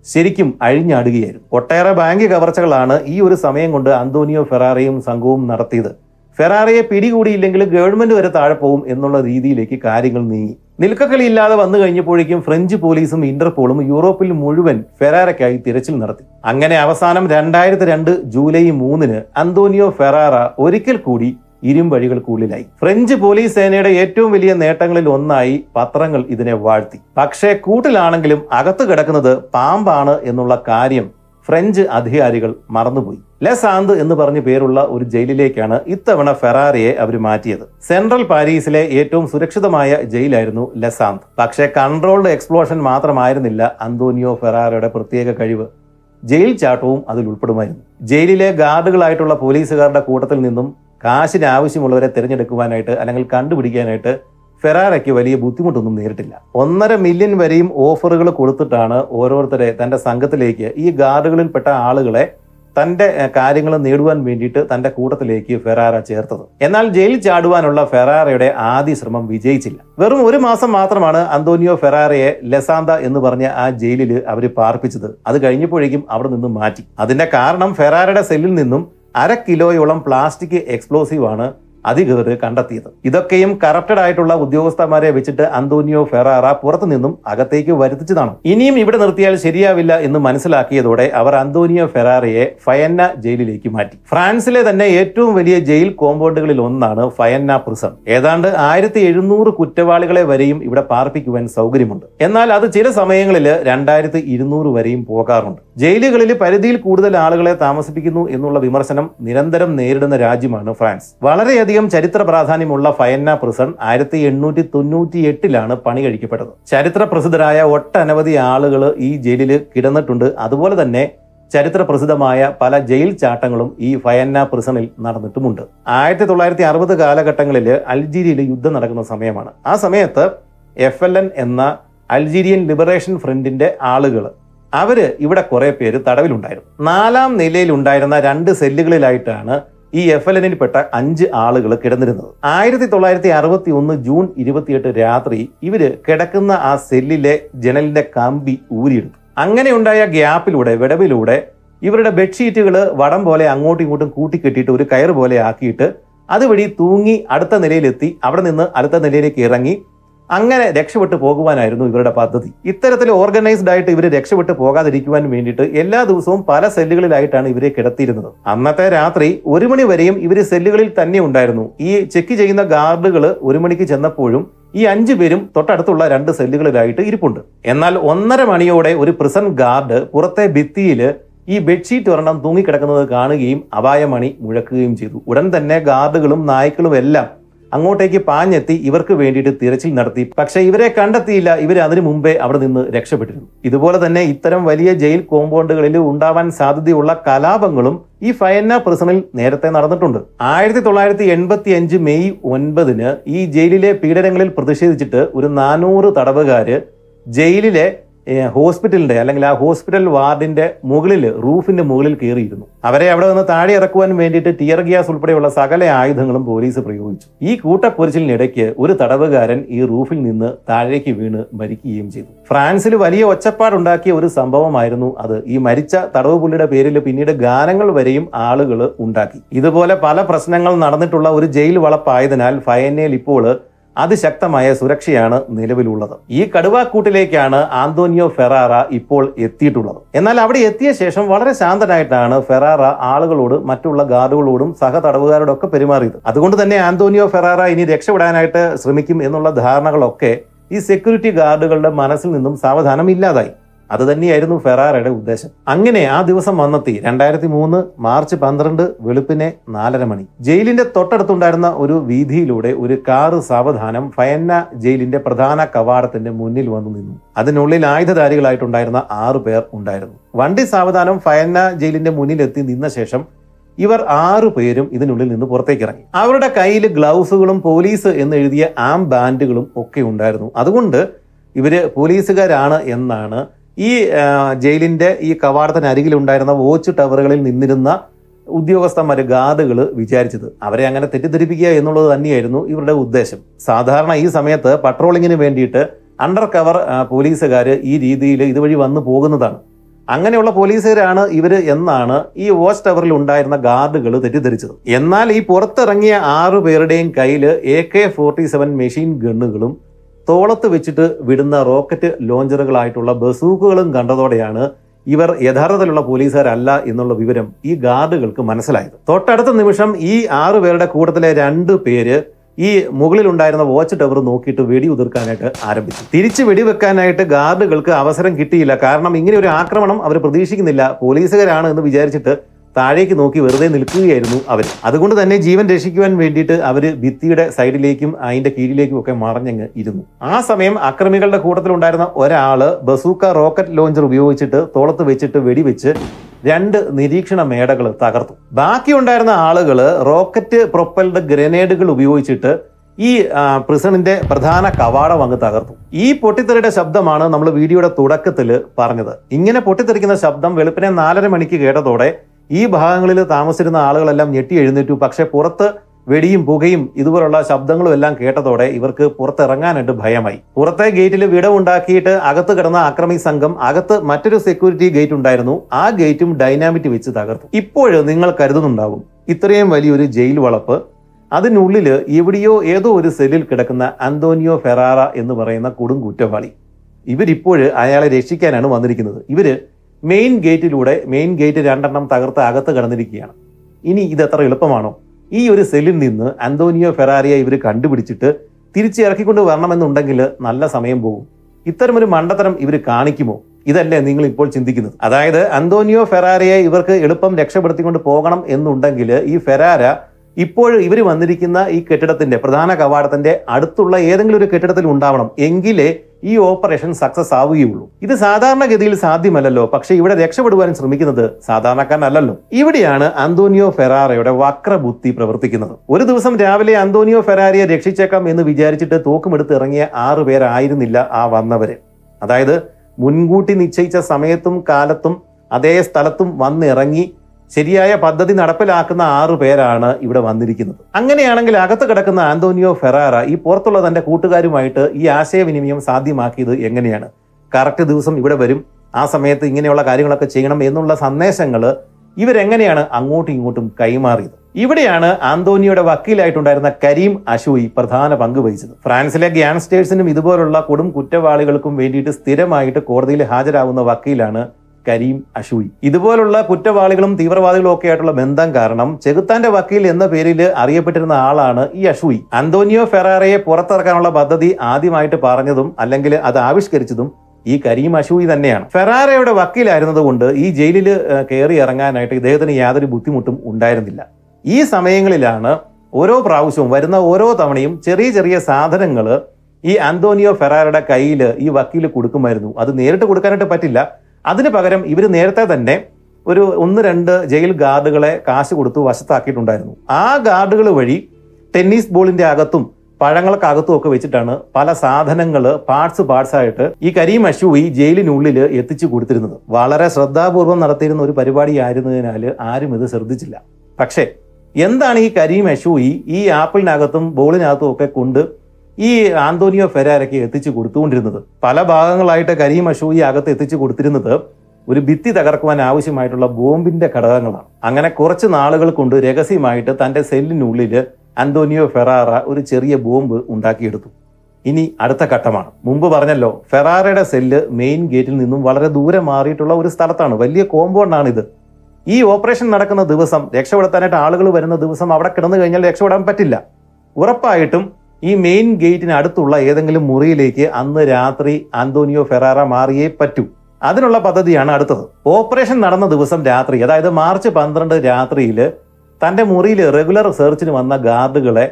Speaker 1: ശരിക്കും അഴിഞ്ഞാടുകയായിരുന്നു. ഒട്ടേറെ ബാങ്ക് കവർച്ചകളാണ് ഈ ഒരു സമയം കൊണ്ട് അന്തോണിയോ ഫെറാറിയും സംഘവും നടത്തിയത്. ഫെറാറിയെ പിടികൂടിയില്ലെങ്കിൽ ഗവൺമെന്റ് വരെ താഴെ പോകും എന്നുള്ള രീതിയിലേക്ക് കാര്യങ്ങൾ നീങ്ങി. നിൽക്കക്കളിയില്ലാതെ വന്നു കഴിഞ്ഞപ്പോഴേക്കും ഫ്രഞ്ച് പോലീസും ഇന്റർപോളും യൂറോപ്പിൽ മുഴുവൻ ഫെറാറയ്ക്കായി തിരച്ചിൽ നടത്തി. അങ്ങനെ അവസാനം രണ്ടായിരത്തി രണ്ട് ജൂലൈ മൂന്നിന് അന്തോണിയോ ഫെറാറ ഒരിക്കൽ കൂടി ഇരുമ്പഴികൾക്കുള്ളിലായി. ഫ്രഞ്ച് പോലീസ് സേനയുടെ ഏറ്റവും വലിയ നേട്ടങ്ങളിൽ ഒന്നായി പത്രങ്ങൾ ഇതിനെ വാഴ്ത്തി. പക്ഷേ കൂട്ടിലാണെങ്കിലും അകത്തു കിടക്കുന്നത് പാമ്പാണ് എന്നുള്ള കാര്യം ഫ്രഞ്ച് അധികാരികൾ മറന്നുപോയി. ലെസാന്ത് എന്ന് പറഞ്ഞ പേരുള്ള ഒരു ജയിലിലേക്കാണ് ഇത്തവണ ഫെറാറിയെ അവർ മാറ്റിയത്. സെൻട്രൽ പാരീസിലെ ഏറ്റവും സുരക്ഷിതമായ ജയിലായിരുന്നു ലെസാന്ത് പക്ഷേ കൺട്രോൾഡ് എക്സ്പ്ലോഷൻ മാത്രമായിരുന്നില്ല അന്തോണിയോ ഫെറാറയുടെ പ്രത്യേക കഴിവ്. ജയിൽ ചാട്ടവും അതിൽ ഉൾപ്പെടുമായിരുന്നു. ജയിലിലെ ഗാർഡുകളായിട്ടുള്ള പോലീസുകാരുടെ കൂട്ടത്തിൽ നിന്നും കാശിന് ആവശ്യമുള്ളവരെ തിരഞ്ഞെടുക്കുവാനായിട്ട് അല്ലെങ്കിൽ കണ്ടുപിടിക്കാനായിട്ട് ഫെറാറയ്ക്ക് വലിയ ബുദ്ധിമുട്ടൊന്നും നേരിട്ടില്ല. ഒന്നര മില്യൺ വരെയും ഓഫറുകൾ കൊടുത്തിട്ടാണ് ഓരോരുത്തരെ തന്റെ സംഘത്തിലേക്ക് ഈ ഗാർഡുകളിൽപ്പെട്ട ആളുകളെ തന്റെ കാര്യങ്ങൾ നേടുവാൻ വേണ്ടിയിട്ട് തന്റെ കൂട്ടത്തിലേക്ക് ഫെറാറ ചേർത്തത്. എന്നാൽ ജയിലിൽ ചാടുവാനുള്ള ഫെറാറയുടെ ആദ്യ ശ്രമം വിജയിച്ചില്ല. വെറും ഒരു മാസം മാത്രമാണ് അന്തോണിയോ ഫെറാറയെ ലെസാന്ത എന്ന് പറഞ്ഞ ആ ജയിലിൽ അവർ പാർപ്പിച്ചത്. അത് കഴിഞ്ഞപ്പോഴേക്കും അവിടെ നിന്ന് മാറ്റി. അതിന്റെ കാരണം ഫെറാറയുടെ സെല്ലിൽ നിന്നും അര കിലോയോളം പ്ലാസ്റ്റിക് എക്സ്പ്ലോസീവ് ആണ് അധികൃതർ കണ്ടെത്തിയത്. ഇതൊക്കെയും കറപ്റ്റഡ് ആയിട്ടുള്ള ഉദ്യോഗസ്ഥന്മാരെ വെച്ചിട്ട് അന്തോണിയോ ഫെറാറ പുറത്തു നിന്നും അകത്തേക്ക് വരുത്തിച്ചതാണ്. ഇനിയും ഇവിടെ നിർത്തിയാൽ ശരിയാവില്ല എന്ന് മനസ്സിലാക്കിയതോടെ അവർ അന്തോണിയോ ഫെറാറയെ ഫയന്ന ജയിലിലേക്ക് മാറ്റി. ഫ്രാൻസിലെ തന്നെ ഏറ്റവും വലിയ ജയിൽ കോമ്പൗണ്ടുകളിൽ ഒന്നാണ് ഫയന്ന പ്രിസൺ ഏതാണ്ട് ആയിരത്തി എഴുന്നൂറ് കുറ്റവാളികളെ വരെയും ഇവിടെ പാർപ്പിക്കുവാൻ സൗകര്യമുണ്ട്. എന്നാൽ അത് ചില സമയങ്ങളിൽ രണ്ടായിരത്തി ഇരുന്നൂറ് വരെയും പോകാറുണ്ട്. ജയിലുകളിൽ പരിധിയിൽ കൂടുതൽ ആളുകളെ താമസിപ്പിക്കുന്നു എന്നുള്ള വിമർശനം നിരന്തരം നേരിടുന്ന രാജ്യമാണ് ഫ്രാൻസ്. വളരെയധികം ചരിത്ര പ്രാധാന്യമുള്ള ഫയന്ന പ്രിസൺ ആയിരത്തി എണ്ണൂറ്റി തൊണ്ണൂറ്റി എട്ടിലാണ് പണി കഴിക്കപ്പെട്ടത്. ചരിത്ര പ്രസിദ്ധരായ ഒട്ടനവധി ആളുകൾ ഈ ജയിലിൽ കിടന്നിട്ടുണ്ട്. അതുപോലെ തന്നെ ചരിത്ര പ്രസിദ്ധമായ പല ജയിൽ ചാട്ടങ്ങളും ഈ ഫയന്ന പ്രിസണിൽ നടന്നിട്ടുമുണ്ട്. ആയിരത്തി തൊള്ളായിരത്തി അറുപത് കാലഘട്ടങ്ങളിൽ അൾജീരിയയിൽ യുദ്ധം നടക്കുന്ന സമയമാണ്. ആ സമയത്ത് എഫ് എൽ എൻ എന്ന അൾജീരിയൻ ലിബറേഷൻ ഫ്രണ്ടിന്റെ ആളുകൾ അവർ ഇവിടെ കുറെ പേര് തടവിലുണ്ടായിരുന്നു. നാലാം നിലയിലുണ്ടായിരുന്ന രണ്ട് സെല്ലുകളിലായിട്ടാണ് ഈ എഫ് എൽ എന്നിൽപ്പെട്ട അഞ്ച് ആളുകൾ കിടന്നിരുന്നത്. ആയിരത്തി തൊള്ളായിരത്തി അറുപത്തി ഒന്ന് ജൂൺ ഇരുപത്തിയെട്ട് രാത്രി ഇവർ കിടക്കുന്ന ആ സെല്ലിലെ ജനലിന്റെ കമ്പി ഊരിയെടുത്തു. അങ്ങനെ ഉണ്ടായ ഗ്യാപ്പിലൂടെ വിടവിലൂടെ ഇവരുടെ ബെഡ്ഷീറ്റുകൾ വടം പോലെ അങ്ങോട്ടും ഇങ്ങോട്ടും കൂട്ടിക്കെട്ടിയിട്ട് ഒരു കയർ പോലെ ആക്കിയിട്ട് അതുവഴി തൂങ്ങി അടുത്ത നിലയിലെത്തി അവിടെ നിന്ന് അടുത്ത നിലയിലേക്ക് ഇറങ്ങി അങ്ങനെ രക്ഷപ്പെട്ടു പോകുവാനായിരുന്നു ഇവരുടെ പദ്ധതി. ഇത്തരത്തിൽ ഓർഗനൈസ്ഡ് ആയിട്ട് ഇവർ രക്ഷപ്പെട്ടു പോകാതിരിക്കുവാൻ വേണ്ടിയിട്ട് എല്ലാ ദിവസവും പല സെല്ലുകളിലായിട്ടാണ് ഇവരെ കിടത്തിയിരുന്നത്. അന്നത്തെ രാത്രി ഒരു മണി വരെയും ഇവർ സെല്ലുകളിൽ തന്നെ ഉണ്ടായിരുന്നു. ഈ ചെക്ക് ചെയ്യുന്ന ഗാർഡുകൾ ഒരു മണിക്ക് ചെന്നപ്പോഴും ഈ അഞ്ചു പേരും തൊട്ടടുത്തുള്ള രണ്ട് സെല്ലുകളിലായിട്ട് ഇരിപ്പുണ്ട്. എന്നാൽ ഒന്നര മണിയോടെ ഒരു പ്രിസൺ ഗാർഡ് പുറത്തെ ഭിത്തിയിൽ ഈ ബെഡ്ഷീറ്റ് ഒരെണ്ണം തൂങ്ങിക്കിടക്കുന്നത് കാണുകയും അപായമണി മുഴക്കുകയും ചെയ്തു. ഉടൻ തന്നെ ഗാർഡുകളും നായ്ക്കളും എല്ലാം അങ്ങോട്ടേക്ക് പാഞ്ഞെത്തി ഇവർക്ക് വേണ്ടിയിട്ട് തിരച്ചിൽ നടത്തി. പക്ഷെ ഇവരെ കണ്ടെത്തിയില്ല. ഇവർ അതിനു മുമ്പേ അവിടെ നിന്ന് രക്ഷപ്പെട്ടിരുന്നു. ഇതുപോലെ തന്നെ ഇത്തരം വലിയ ജയിൽ കോമ്പൗണ്ടുകളിൽ ഉണ്ടാവാൻ സാധ്യതയുള്ള കലാപങ്ങളും ഈ ഫയന്ന പ്രിസണിൽ നേരത്തെ നടന്നിട്ടുണ്ട്. ആയിരത്തി തൊള്ളായിരത്തി എൺപത്തി അഞ്ച് മെയ് ഒൻപതിന് ഈ ജയിലിലെ പീഡനങ്ങളിൽ പ്രതിഷേധിച്ചിട്ട് ഒരു നാനൂറ് തടവുകാര് ജയിലിലെ ഏഹ്, ഹോസ്പിറ്റലിന്റെ അല്ലെങ്കിൽ ആ ഹോസ്പിറ്റൽ വാർഡിന്റെ മുകളിൽ റൂഫിന്റെ മുകളിൽ കയറിയിരുന്നു. അവരെ അവിടെ നിന്ന് താഴെ ഇറക്കുവാൻ വേണ്ടിയിട്ട് ടിയർ ഗ്യാസ് ഉൾപ്പെടെയുള്ള സകല ആയുധങ്ങളും പോലീസ് പ്രയോഗിച്ചു. ഈ കൂട്ടപ്പൊരിച്ചിലിനിടയ്ക്ക് ഒരു തടവുകാരൻ ഈ റൂഫിൽ നിന്ന് താഴേക്ക് വീണ് മരിക്കുകയും ചെയ്തു. ഫ്രാൻസിൽ വലിയ ഒച്ചപ്പാടുണ്ടാക്കിയ ഒരു സംഭവമായിരുന്നു അത്. ഈ മരിച്ച തടവ് പുള്ളിയുടെ പേരിൽ പിന്നീട് ഗാനങ്ങൾ വരെയും ആളുകൾ ഉണ്ടാക്കി. ഇതുപോലെ പല പ്രശ്നങ്ങൾ നടന്നിട്ടുള്ള ഒരു ജയിൽ വളപ്പായതിനാൽ ഫയനേൽ ഇപ്പോൾ അതിശക്തമായ സുരക്ഷയാണ് നിലവിലുള്ളത്. ഈ കടുവാക്കൂട്ടിലേക്കാണ് ആന്റോണിയോ ഫെറാറ ഇപ്പോൾ എത്തിയിട്ടുള്ളത്. എന്നാൽ അവിടെ എത്തിയ ശേഷം വളരെ ശാന്തനായിട്ടാണ് ഫെറാറ ആളുകളോട് മറ്റുള്ള ഗാർഡുകളോടും സഹ തടവുകാരോടൊക്കെ പെരുമാറിയത്. അതുകൊണ്ട് തന്നെ ആന്റോണിയോ ഫെറാറ ഇനി രക്ഷപ്പെടാനായിട്ട് ശ്രമിക്കും എന്നുള്ള ധാരണകളൊക്കെ ഈ സെക്യൂരിറ്റി ഗാർഡുകളുടെ മനസ്സിൽ നിന്നും സാവധാനം ഇല്ലാതായി. അത് തന്നെയായിരുന്നു ഫെറാറയുടെ ഉദ്ദേശം. അങ്ങനെ ആ ദിവസം വന്നെത്തി. രണ്ടായിരത്തി മൂന്ന് മാർച്ച് പന്ത്രണ്ട് വെളുപ്പിനെ നാലര മണി. ജയിലിന്റെ തൊട്ടടുത്തുണ്ടായിരുന്ന ഒരു വീതിയിലൂടെ ഒരു കാറ് സാവധാനം ഫയന്ന ജയിലിന്റെ പ്രധാന കവാടത്തിന്റെ മുന്നിൽ വന്നു നിന്നു. അതിനുള്ളിൽ ആയുധധാരികളായിട്ടുണ്ടായിരുന്ന ആറു പേർ ഉണ്ടായിരുന്നു. വണ്ടി സാവധാനം ഫയന്ന ജയിലിന്റെ മുന്നിലെത്തി നിന്ന ശേഷം ഇവർ ആറു പേരും ഇതിനുള്ളിൽ നിന്ന് പുറത്തേക്ക് ഇറങ്ങി അവരുടെ കയ്യിൽ ഗ്ലൗസുകളും പോലീസ് എന്ന് എഴുതിയ ആം ബാൻഡുകളും ഒക്കെ ഉണ്ടായിരുന്നു. അതുകൊണ്ട് ഇവർ പോലീസുകാരാണ് എന്നാണ് ഈ ജയിലിന്റെ ഈ കവാടത്തിന് അരികിലുണ്ടായിരുന്ന വാച്ച് ടവറുകളിൽ നിന്നിരുന്ന ഉദ്യോഗസ്ഥന്മാർ ഗാർഡുകൾ വിചാരിച്ചത് അവരെ അങ്ങനെ തെറ്റിദ്ധരിപ്പിക്കുക എന്നുള്ളത് തന്നെയായിരുന്നു ഇവരുടെ ഉദ്ദേശം. സാധാരണ ഈ സമയത്ത് പട്രോളിങ്ങിന് വേണ്ടിയിട്ട് അണ്ടർ കവർ പോലീസുകാർ ഈ രീതിയിൽ ഇതുവഴി വന്നു പോകുന്നതാണ്. അങ്ങനെയുള്ള പോലീസുകാരാണ് ഇവർ എന്നാണ് ഈ വാച്ച് ടവറിൽ ഉണ്ടായിരുന്ന ഗാർഡുകൾ തെറ്റിദ്ധരിച്ചത്. എന്നാൽ ഈ പുറത്തിറങ്ങിയ ആറു പേരുടെയും കയ്യിൽ A K forty seven machine ഗണ്ണുകളും തോളത്ത് വെച്ചിട്ട് വിടുന്ന റോക്കറ്റ് ലോഞ്ചറുകളായിട്ടുള്ള ബസൂക്കുകളും കണ്ടതോടെയാണ് ഇവർ യഥാർത്ഥത്തിലുള്ള പോലീസുകാരല്ല എന്നുള്ള വിവരം ഈ ഗാർഡുകൾക്ക് മനസ്സിലായത്. തൊട്ടടുത്ത നിമിഷം ഈ ആറു പേരുടെ കൂട്ടത്തിലെ രണ്ട് പേര് ഈ മുകളിലുണ്ടായിരുന്ന വാച്ച് ടവർ നോക്കിയിട്ട് വെടി ഉതിർക്കാനായിട്ട് ആരംഭിച്ചു. തിരിച്ച് വെടിവെക്കാനായിട്ട് ഗാർഡുകൾക്ക് അവസരം കിട്ടിയില്ല. കാരണം ഇങ്ങനെ ഒരു ആക്രമണം അവർ പ്രതീക്ഷിക്കുന്നില്ല. പോലീസുകാരാണ് എന്ന് വിചാരിച്ചിട്ട് താഴേക്ക് നോക്കി വെറുതെ നിൽക്കുകയായിരുന്നു അവർ അതുകൊണ്ട് തന്നെ ജീവൻ രക്ഷിക്കുവാൻ വേണ്ടിയിട്ട് അവർ ഭിത്തിയുടെ സൈഡിലേക്കും അതിന്റെ കീഴിലേക്കും ഒക്കെ മറഞ്ഞങ്ങ് ഇരുന്നു. ആ സമയം അക്രമികളുടെ കൂട്ടത്തിലുണ്ടായിരുന്ന ഒരാൾ ബസൂക്ക റോക്കറ്റ് ലോഞ്ചർ ഉപയോഗിച്ചിട്ട് തോളത്ത് വെച്ചിട്ട് വെടിവെച്ച് രണ്ട് നിരീക്ഷണ മേടകൾ തകർത്തു. ബാക്കിയുണ്ടായിരുന്ന ആളുകൾ റോക്കറ്റ് പ്രൊപ്പൽഡ് ഗ്രനേഡുകൾ ഉപയോഗിച്ചിട്ട് ഈ പ്രിസണിന്റെ പ്രധാന കവാടം അങ്ങ് തകർത്തു. ഈ പൊട്ടിത്തെറിയുടെ ശബ്ദമാണ് നമ്മൾ വീഡിയോയുടെ തുടക്കത്തിൽ പറഞ്ഞത്. ഇങ്ങനെ പൊട്ടിത്തെറിക്കുന്ന ശബ്ദം വെളുപ്പിനെ നാലര മണിക്ക് കേട്ടതോടെ ഈ ഭാഗങ്ങളിൽ താമസിച്ചിരുന്ന ആളുകളെല്ലാം ഞെട്ടി എഴുന്നേറ്റു. പക്ഷേ പുറത്ത് വെടിയും പുകയും ഇതുപോലുള്ള ശബ്ദങ്ങളും എല്ലാം കേട്ടതോടെ ഇവർക്ക് പുറത്തിറങ്ങാനായിട്ട് ഭയമായി. പുറത്തെ ഗേറ്റിൽ വിടവുണ്ടാക്കിയിട്ട് അകത്ത് കിടന്ന ആക്രമി സംഘം അകത്ത് മറ്റൊരു സെക്യൂരിറ്റി ഗേറ്റ് ഉണ്ടായിരുന്നു. ആ ഗേറ്റും ഡൈനാമിറ്റ് വെച്ച് തകർത്തു. ഇപ്പോൾ നിങ്ങൾ കരുതുന്നുണ്ടാവും ഇത്രയും വലിയൊരു ജയിൽ വളപ്പ് അതിനുള്ളിൽ എവിടെയോ ഏതോ ഒരു സെല്ലിൽ കിടക്കുന്ന അന്തോണിയോ ഫെറാറ എന്ന് പറയുന്ന കൊടും കുറ്റവാളി. ഇവരിപ്പോൾ അയാളെ രക്ഷിക്കാനാണ് വന്നിരിക്കുന്നത്. ഇവർ മെയിൻ ഗേറ്റിലൂടെ മെയിൻ ഗേറ്റ് രണ്ടെണ്ണം തകർത്ത് അകത്ത് കടന്നിരിക്കുകയാണ്. ഇനി ഇത് എത്ര എളുപ്പമാണോ? ഈ ഒരു സെല്ലിൽ നിന്ന് അന്തോണിയോ ഫെറാറിയെ ഇവർ കണ്ടുപിടിച്ചിട്ട് തിരിച്ച് ഇറക്കിക്കൊണ്ട് വരണമെന്നുണ്ടെങ്കിൽ നല്ല സമയം പോകും. ഇത്തരമൊരു മണ്ടത്തരം ഇവർ കാണിക്കുമോ? ഇതല്ലേ നിങ്ങൾ ഇപ്പോൾ ചിന്തിക്കുന്നത്. അതായത് അന്തോണിയോ ഫെറാറിയെ ഇവർക്ക് എളുപ്പം രക്ഷപ്പെടുത്തിക്കൊണ്ട് പോകണം എന്നുണ്ടെങ്കിൽ ഈ ഫെറാര ഇപ്പോൾ ഇവർ വന്നിരിക്കുന്ന ഈ കെട്ടിടത്തിന്റെ പ്രധാന കവാടത്തിന്റെ അടുത്തുള്ള ഏതെങ്കിലും ഒരു കെട്ടിടത്തിൽ ഉണ്ടാവണം എങ്കിലേ ഈ ഓപ്പറേഷൻ സക്സസ് ആവുകയുള്ളൂ. ഇത് സാധാരണഗതിയിൽ സാധ്യമല്ലല്ലോ പക്ഷേ ഇവിടെ രക്ഷപ്പെടുവാൻ ശ്രമിക്കുന്നത് സാധാരണക്കാരനല്ലല്ലോ. ഇവിടെയാണ് അന്തോണിയോ ഫെറാറയുടെ വക്രബുദ്ധി പ്രവർത്തിക്കുന്നത്. ഒരു ദിവസം രാവിലെ അന്തോണിയോ ഫെറാറിയെ രക്ഷിച്ചേക്കാം എന്ന് വിചാരിച്ചിട്ട് തോക്കുമെടുത്ത് ഇറങ്ങിയ ആറു പേരായിരുന്നില്ല ആ വന്നവര്. അതായത് മുൻകൂട്ടി നിശ്ചയിച്ച സമയത്തും കാലത്തും അതേ സ്ഥലത്തും വന്നിറങ്ങി ശരിയായ പദ്ധതി നടപ്പിലാക്കുന്ന ആറു പേരാണ് ഇവിടെ വന്നിരിക്കുന്നത്. അങ്ങനെയാണെങ്കിൽ അകത്ത് കിടക്കുന്ന ആന്റോണിയോ ഫെറാറ ഈ പുറത്തുള്ള തന്റെ കൂട്ടുകാരുമായിട്ട് ഈ ആശയവിനിമയം സാധ്യമാക്കിയത് എങ്ങനെയാണ്? കറക്റ്റ് ദിവസം ഇവിടെ വരും. ആ സമയത്ത് ഇങ്ങനെയുള്ള കാര്യങ്ങളൊക്കെ ചെയ്യണം എന്നുള്ള സന്ദേശങ്ങൾ ഇവരെങ്ങനെയാണ് അങ്ങോട്ടും ഇങ്ങോട്ടും കൈമാറിയത്? ഇവിടെയാണ് ആന്തോനിയുടെ വക്കീലായിട്ടുണ്ടായിരുന്ന കരീം അഷൂയി പ്രധാന പങ്ക് വഹിച്ചത്. ഫ്രാൻസിലെ ഗ്യാങ്സ്റ്റേഴ്സിനും ഇതുപോലുള്ള കൊടും കുറ്റവാളികൾക്കും വേണ്ടിയിട്ട് സ്ഥിരമായിട്ട് കോടതിയിൽ ഹാജരാകുന്ന വക്കീലാണ് കരീം അഷൂയി. ഇതുപോലുള്ള കുറ്റവാളികളും തീവ്രവാദികളും ഒക്കെ ആയിട്ടുള്ള ബന്ധം കാരണം ചെകുത്താന്റെ വക്കീൽ എന്ന പേരിൽ അറിയപ്പെട്ടിരുന്ന ആളാണ് ഈ അഷൂയി. അന്തോണിയോ ഫെറാറയെ പുറത്തിറക്കാനുള്ള പദ്ധതി ആദ്യമായിട്ട് പറഞ്ഞതും അല്ലെങ്കിൽ അത് ആവിഷ്കരിച്ചതും ഈ കരീം അഷൂയി തന്നെയാണ്. ഫെറാറയുടെ വക്കീലായിരുന്നതുകൊണ്ട് ഈ ജയിലിൽ കയറി ഇറങ്ങാനായിട്ട് ഇദ്ദേഹത്തിന് യാതൊരു ബുദ്ധിമുട്ടും ഉണ്ടായിരുന്നില്ല. ഈ സമയങ്ങളിലാണ് ഓരോ പ്രാവശ്യവും വരുന്ന ഓരോ തവണയും ചെറിയ ചെറിയ സാധനങ്ങൾ ഈ അന്തോണിയോ ഫെറാറയുടെ കയ്യിൽ ഈ വക്കീൽ കൊടുക്കുമായിരുന്നു. അത് നേരിട്ട് കൊടുക്കാനായിട്ട് പറ്റില്ല. അതിന് പകരം ഇവർ നേരത്തെ തന്നെ ഒരു ഒന്ന് രണ്ട് ജയിൽ ഗാർഡുകളെ കാശ് കൊടുത്ത് വശത്താക്കിയിട്ടുണ്ടായിരുന്നു. ആ ഗാർഡുകൾ വഴി ടെന്നീസ് ബോളിന്റെ അകത്തും പഴങ്ങൾക്കകത്തും ഒക്കെ വെച്ചിട്ടാണ് പല സാധനങ്ങൾ പാർട്സ് പാർട്സ് ആയിട്ട് ഈ കരീം അഷു ഈ ജയിലിനുള്ളിൽ എത്തിച്ചു കൊടുത്തിരുന്നത്. വളരെ ശ്രദ്ധാപൂർവം നടത്തിയിരുന്ന ഒരു പരിപാടി പരിപാടിയായിരുന്നതിനാൽ ആരും ഇത് ശ്രദ്ധിച്ചില്ല. പക്ഷേ എന്താണ് ഈ കരീം അഷൂയി ഈ ആപ്പിളിനകത്തും ബോളിനകത്തും ഒക്കെ കൊണ്ട് ഈ ആന്റോണിയോ ഫെരാരയ്ക്ക് എത്തിച്ചു കൊടുത്തുകൊണ്ടിരുന്നത്. പല ഭാഗങ്ങളായിട്ട് കരീം അഷൂയി അകത്ത് എത്തിച്ചു കൊടുത്തിരുന്നത് ഒരു ഭിത്തി തകർക്കുവാൻ ആവശ്യമായിട്ടുള്ള ബോംബിന്റെ ഘടകങ്ങളാണ്. അങ്ങനെ കുറച്ച് നാളുകൾ കൊണ്ട് രഹസ്യമായിട്ട് തന്റെ സെല്ലിനുള്ളിൽ അന്തോനിയോ ഫെറാറ ഒരു ചെറിയ ബോംബ് ഉണ്ടാക്കിയെടുത്തു. ഇനി അടുത്ത ഘട്ടമാണ്. മുമ്പ് പറഞ്ഞല്ലോ ഫെറാറയുടെ സെല്ല് മെയിൻ ഗേറ്റിൽ നിന്നും വളരെ ദൂരെ മാറിയിട്ടുള്ള ഒരു സ്ഥലത്താണ്. വലിയ കോമ്പൗണ്ടാണ് ഇത് ഈ ഓപ്പറേഷൻ നടക്കുന്ന ദിവസം രക്ഷപ്പെടുത്താനായിട്ട് ആളുകൾ വരുന്ന ദിവസം അവിടെ കിടന്നു കഴിഞ്ഞാൽ രക്ഷപ്പെടാൻ പറ്റില്ല. ഉറപ്പായിട്ടും ഈ മെയിൻ ഗേറ്റിന് അടുത്തുള്ള ഏതെങ്കിലും മുറിയിലേക്ക് അന്ന് രാത്രി അന്തോണിയോ ഫെറാറ മാറിയേ പറ്റൂ. അതിനുള്ള പദ്ധതിയാണ് അടുത്തത്. ഓപ്പറേഷൻ നടന്ന ദിവസം രാത്രി അതായത് മാർച്ച് പന്ത്രണ്ട് രാത്രിയിൽ തന്റെ മുറിയിൽ റെഗുലർ സെർച്ചിന് വന്ന ഗാർഡുകളെ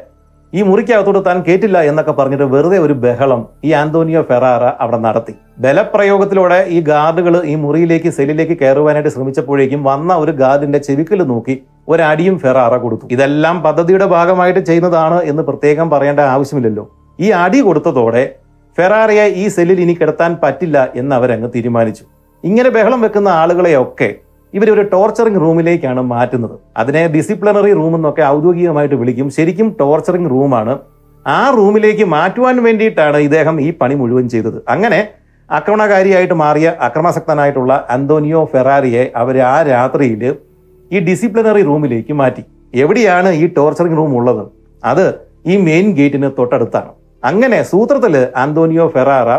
Speaker 1: ഈ മുറിക്കകത്തോട് താൻ കേട്ടില്ല എന്നൊക്കെ പറഞ്ഞിട്ട് വെറുതെ ഒരു ബഹളം ഈ ആന്റോണിയോ ഫെറാറ അവിടെ നടത്തി. ബലപ്രയോഗത്തിലൂടെ ഈ ഗാർഡുകൾ ഈ മുറിയിലേക്ക് സെല്ലിലേക്ക് കയറുവാനായിട്ട് ശ്രമിച്ചപ്പോഴേക്കും വന്ന ഒരു ഗാർഡിന്റെ ചെവിക്കൽ നോക്കി ഒരടിയും ഫെറാറ കൊടുത്തു. ഇതെല്ലാം പദ്ധതിയുടെ ഭാഗമായിട്ട് ചെയ്യുന്നതാണ് എന്ന് പ്രത്യേകം പറയേണ്ട ആവശ്യമില്ലല്ലോ. ഈ അടി കൊടുത്തതോടെ ഫെറാറിയെ ഈ സെല്ലിൽ ഇനി കിടത്താൻ പറ്റില്ല എന്ന് അവരങ്ങ് തീരുമാനിച്ചു. ഇങ്ങനെ ബഹളം വെക്കുന്ന ആളുകളെയൊക്കെ ഇവർ ഒരു ടോർച്ചറിംഗ് റൂമിലേക്കാണ് മാറ്റുന്നത്. അതിനെ ഡിസിപ്ലിനറി റൂം എന്നൊക്കെ ഔദ്യോഗികമായിട്ട് വിളിക്കും. ശരിക്കും ടോർച്ചറിംഗ് റൂമാണ് ആ റൂമിലേക്ക് മാറ്റുവാൻ വേണ്ടിയിട്ടാണ് ഇദ്ദേഹം ഈ പണി മുഴുവൻ ചെയ്തത്. അങ്ങനെ ആക്രമണകാരിയായിട്ട് മാറിയ അക്രമാസക്തനായിട്ടുള്ള അന്തോണിയോ ഫെറാറിയെ അവർ ആ രാത്രിയിൽ ഈ ഡിസിപ്ലിനറി റൂമിലേക്ക് മാറ്റി. എവിടെയാണ് ഈ ടോർച്ചറിംഗ് റൂം ഉള്ളത്? അത് ഈ മെയിൻ ഗേറ്റിന് തൊട്ടടുത്താണ്. അങ്ങനെ സൂത്രത്തിൽ ആന്റോണിയോ ഫെറാറ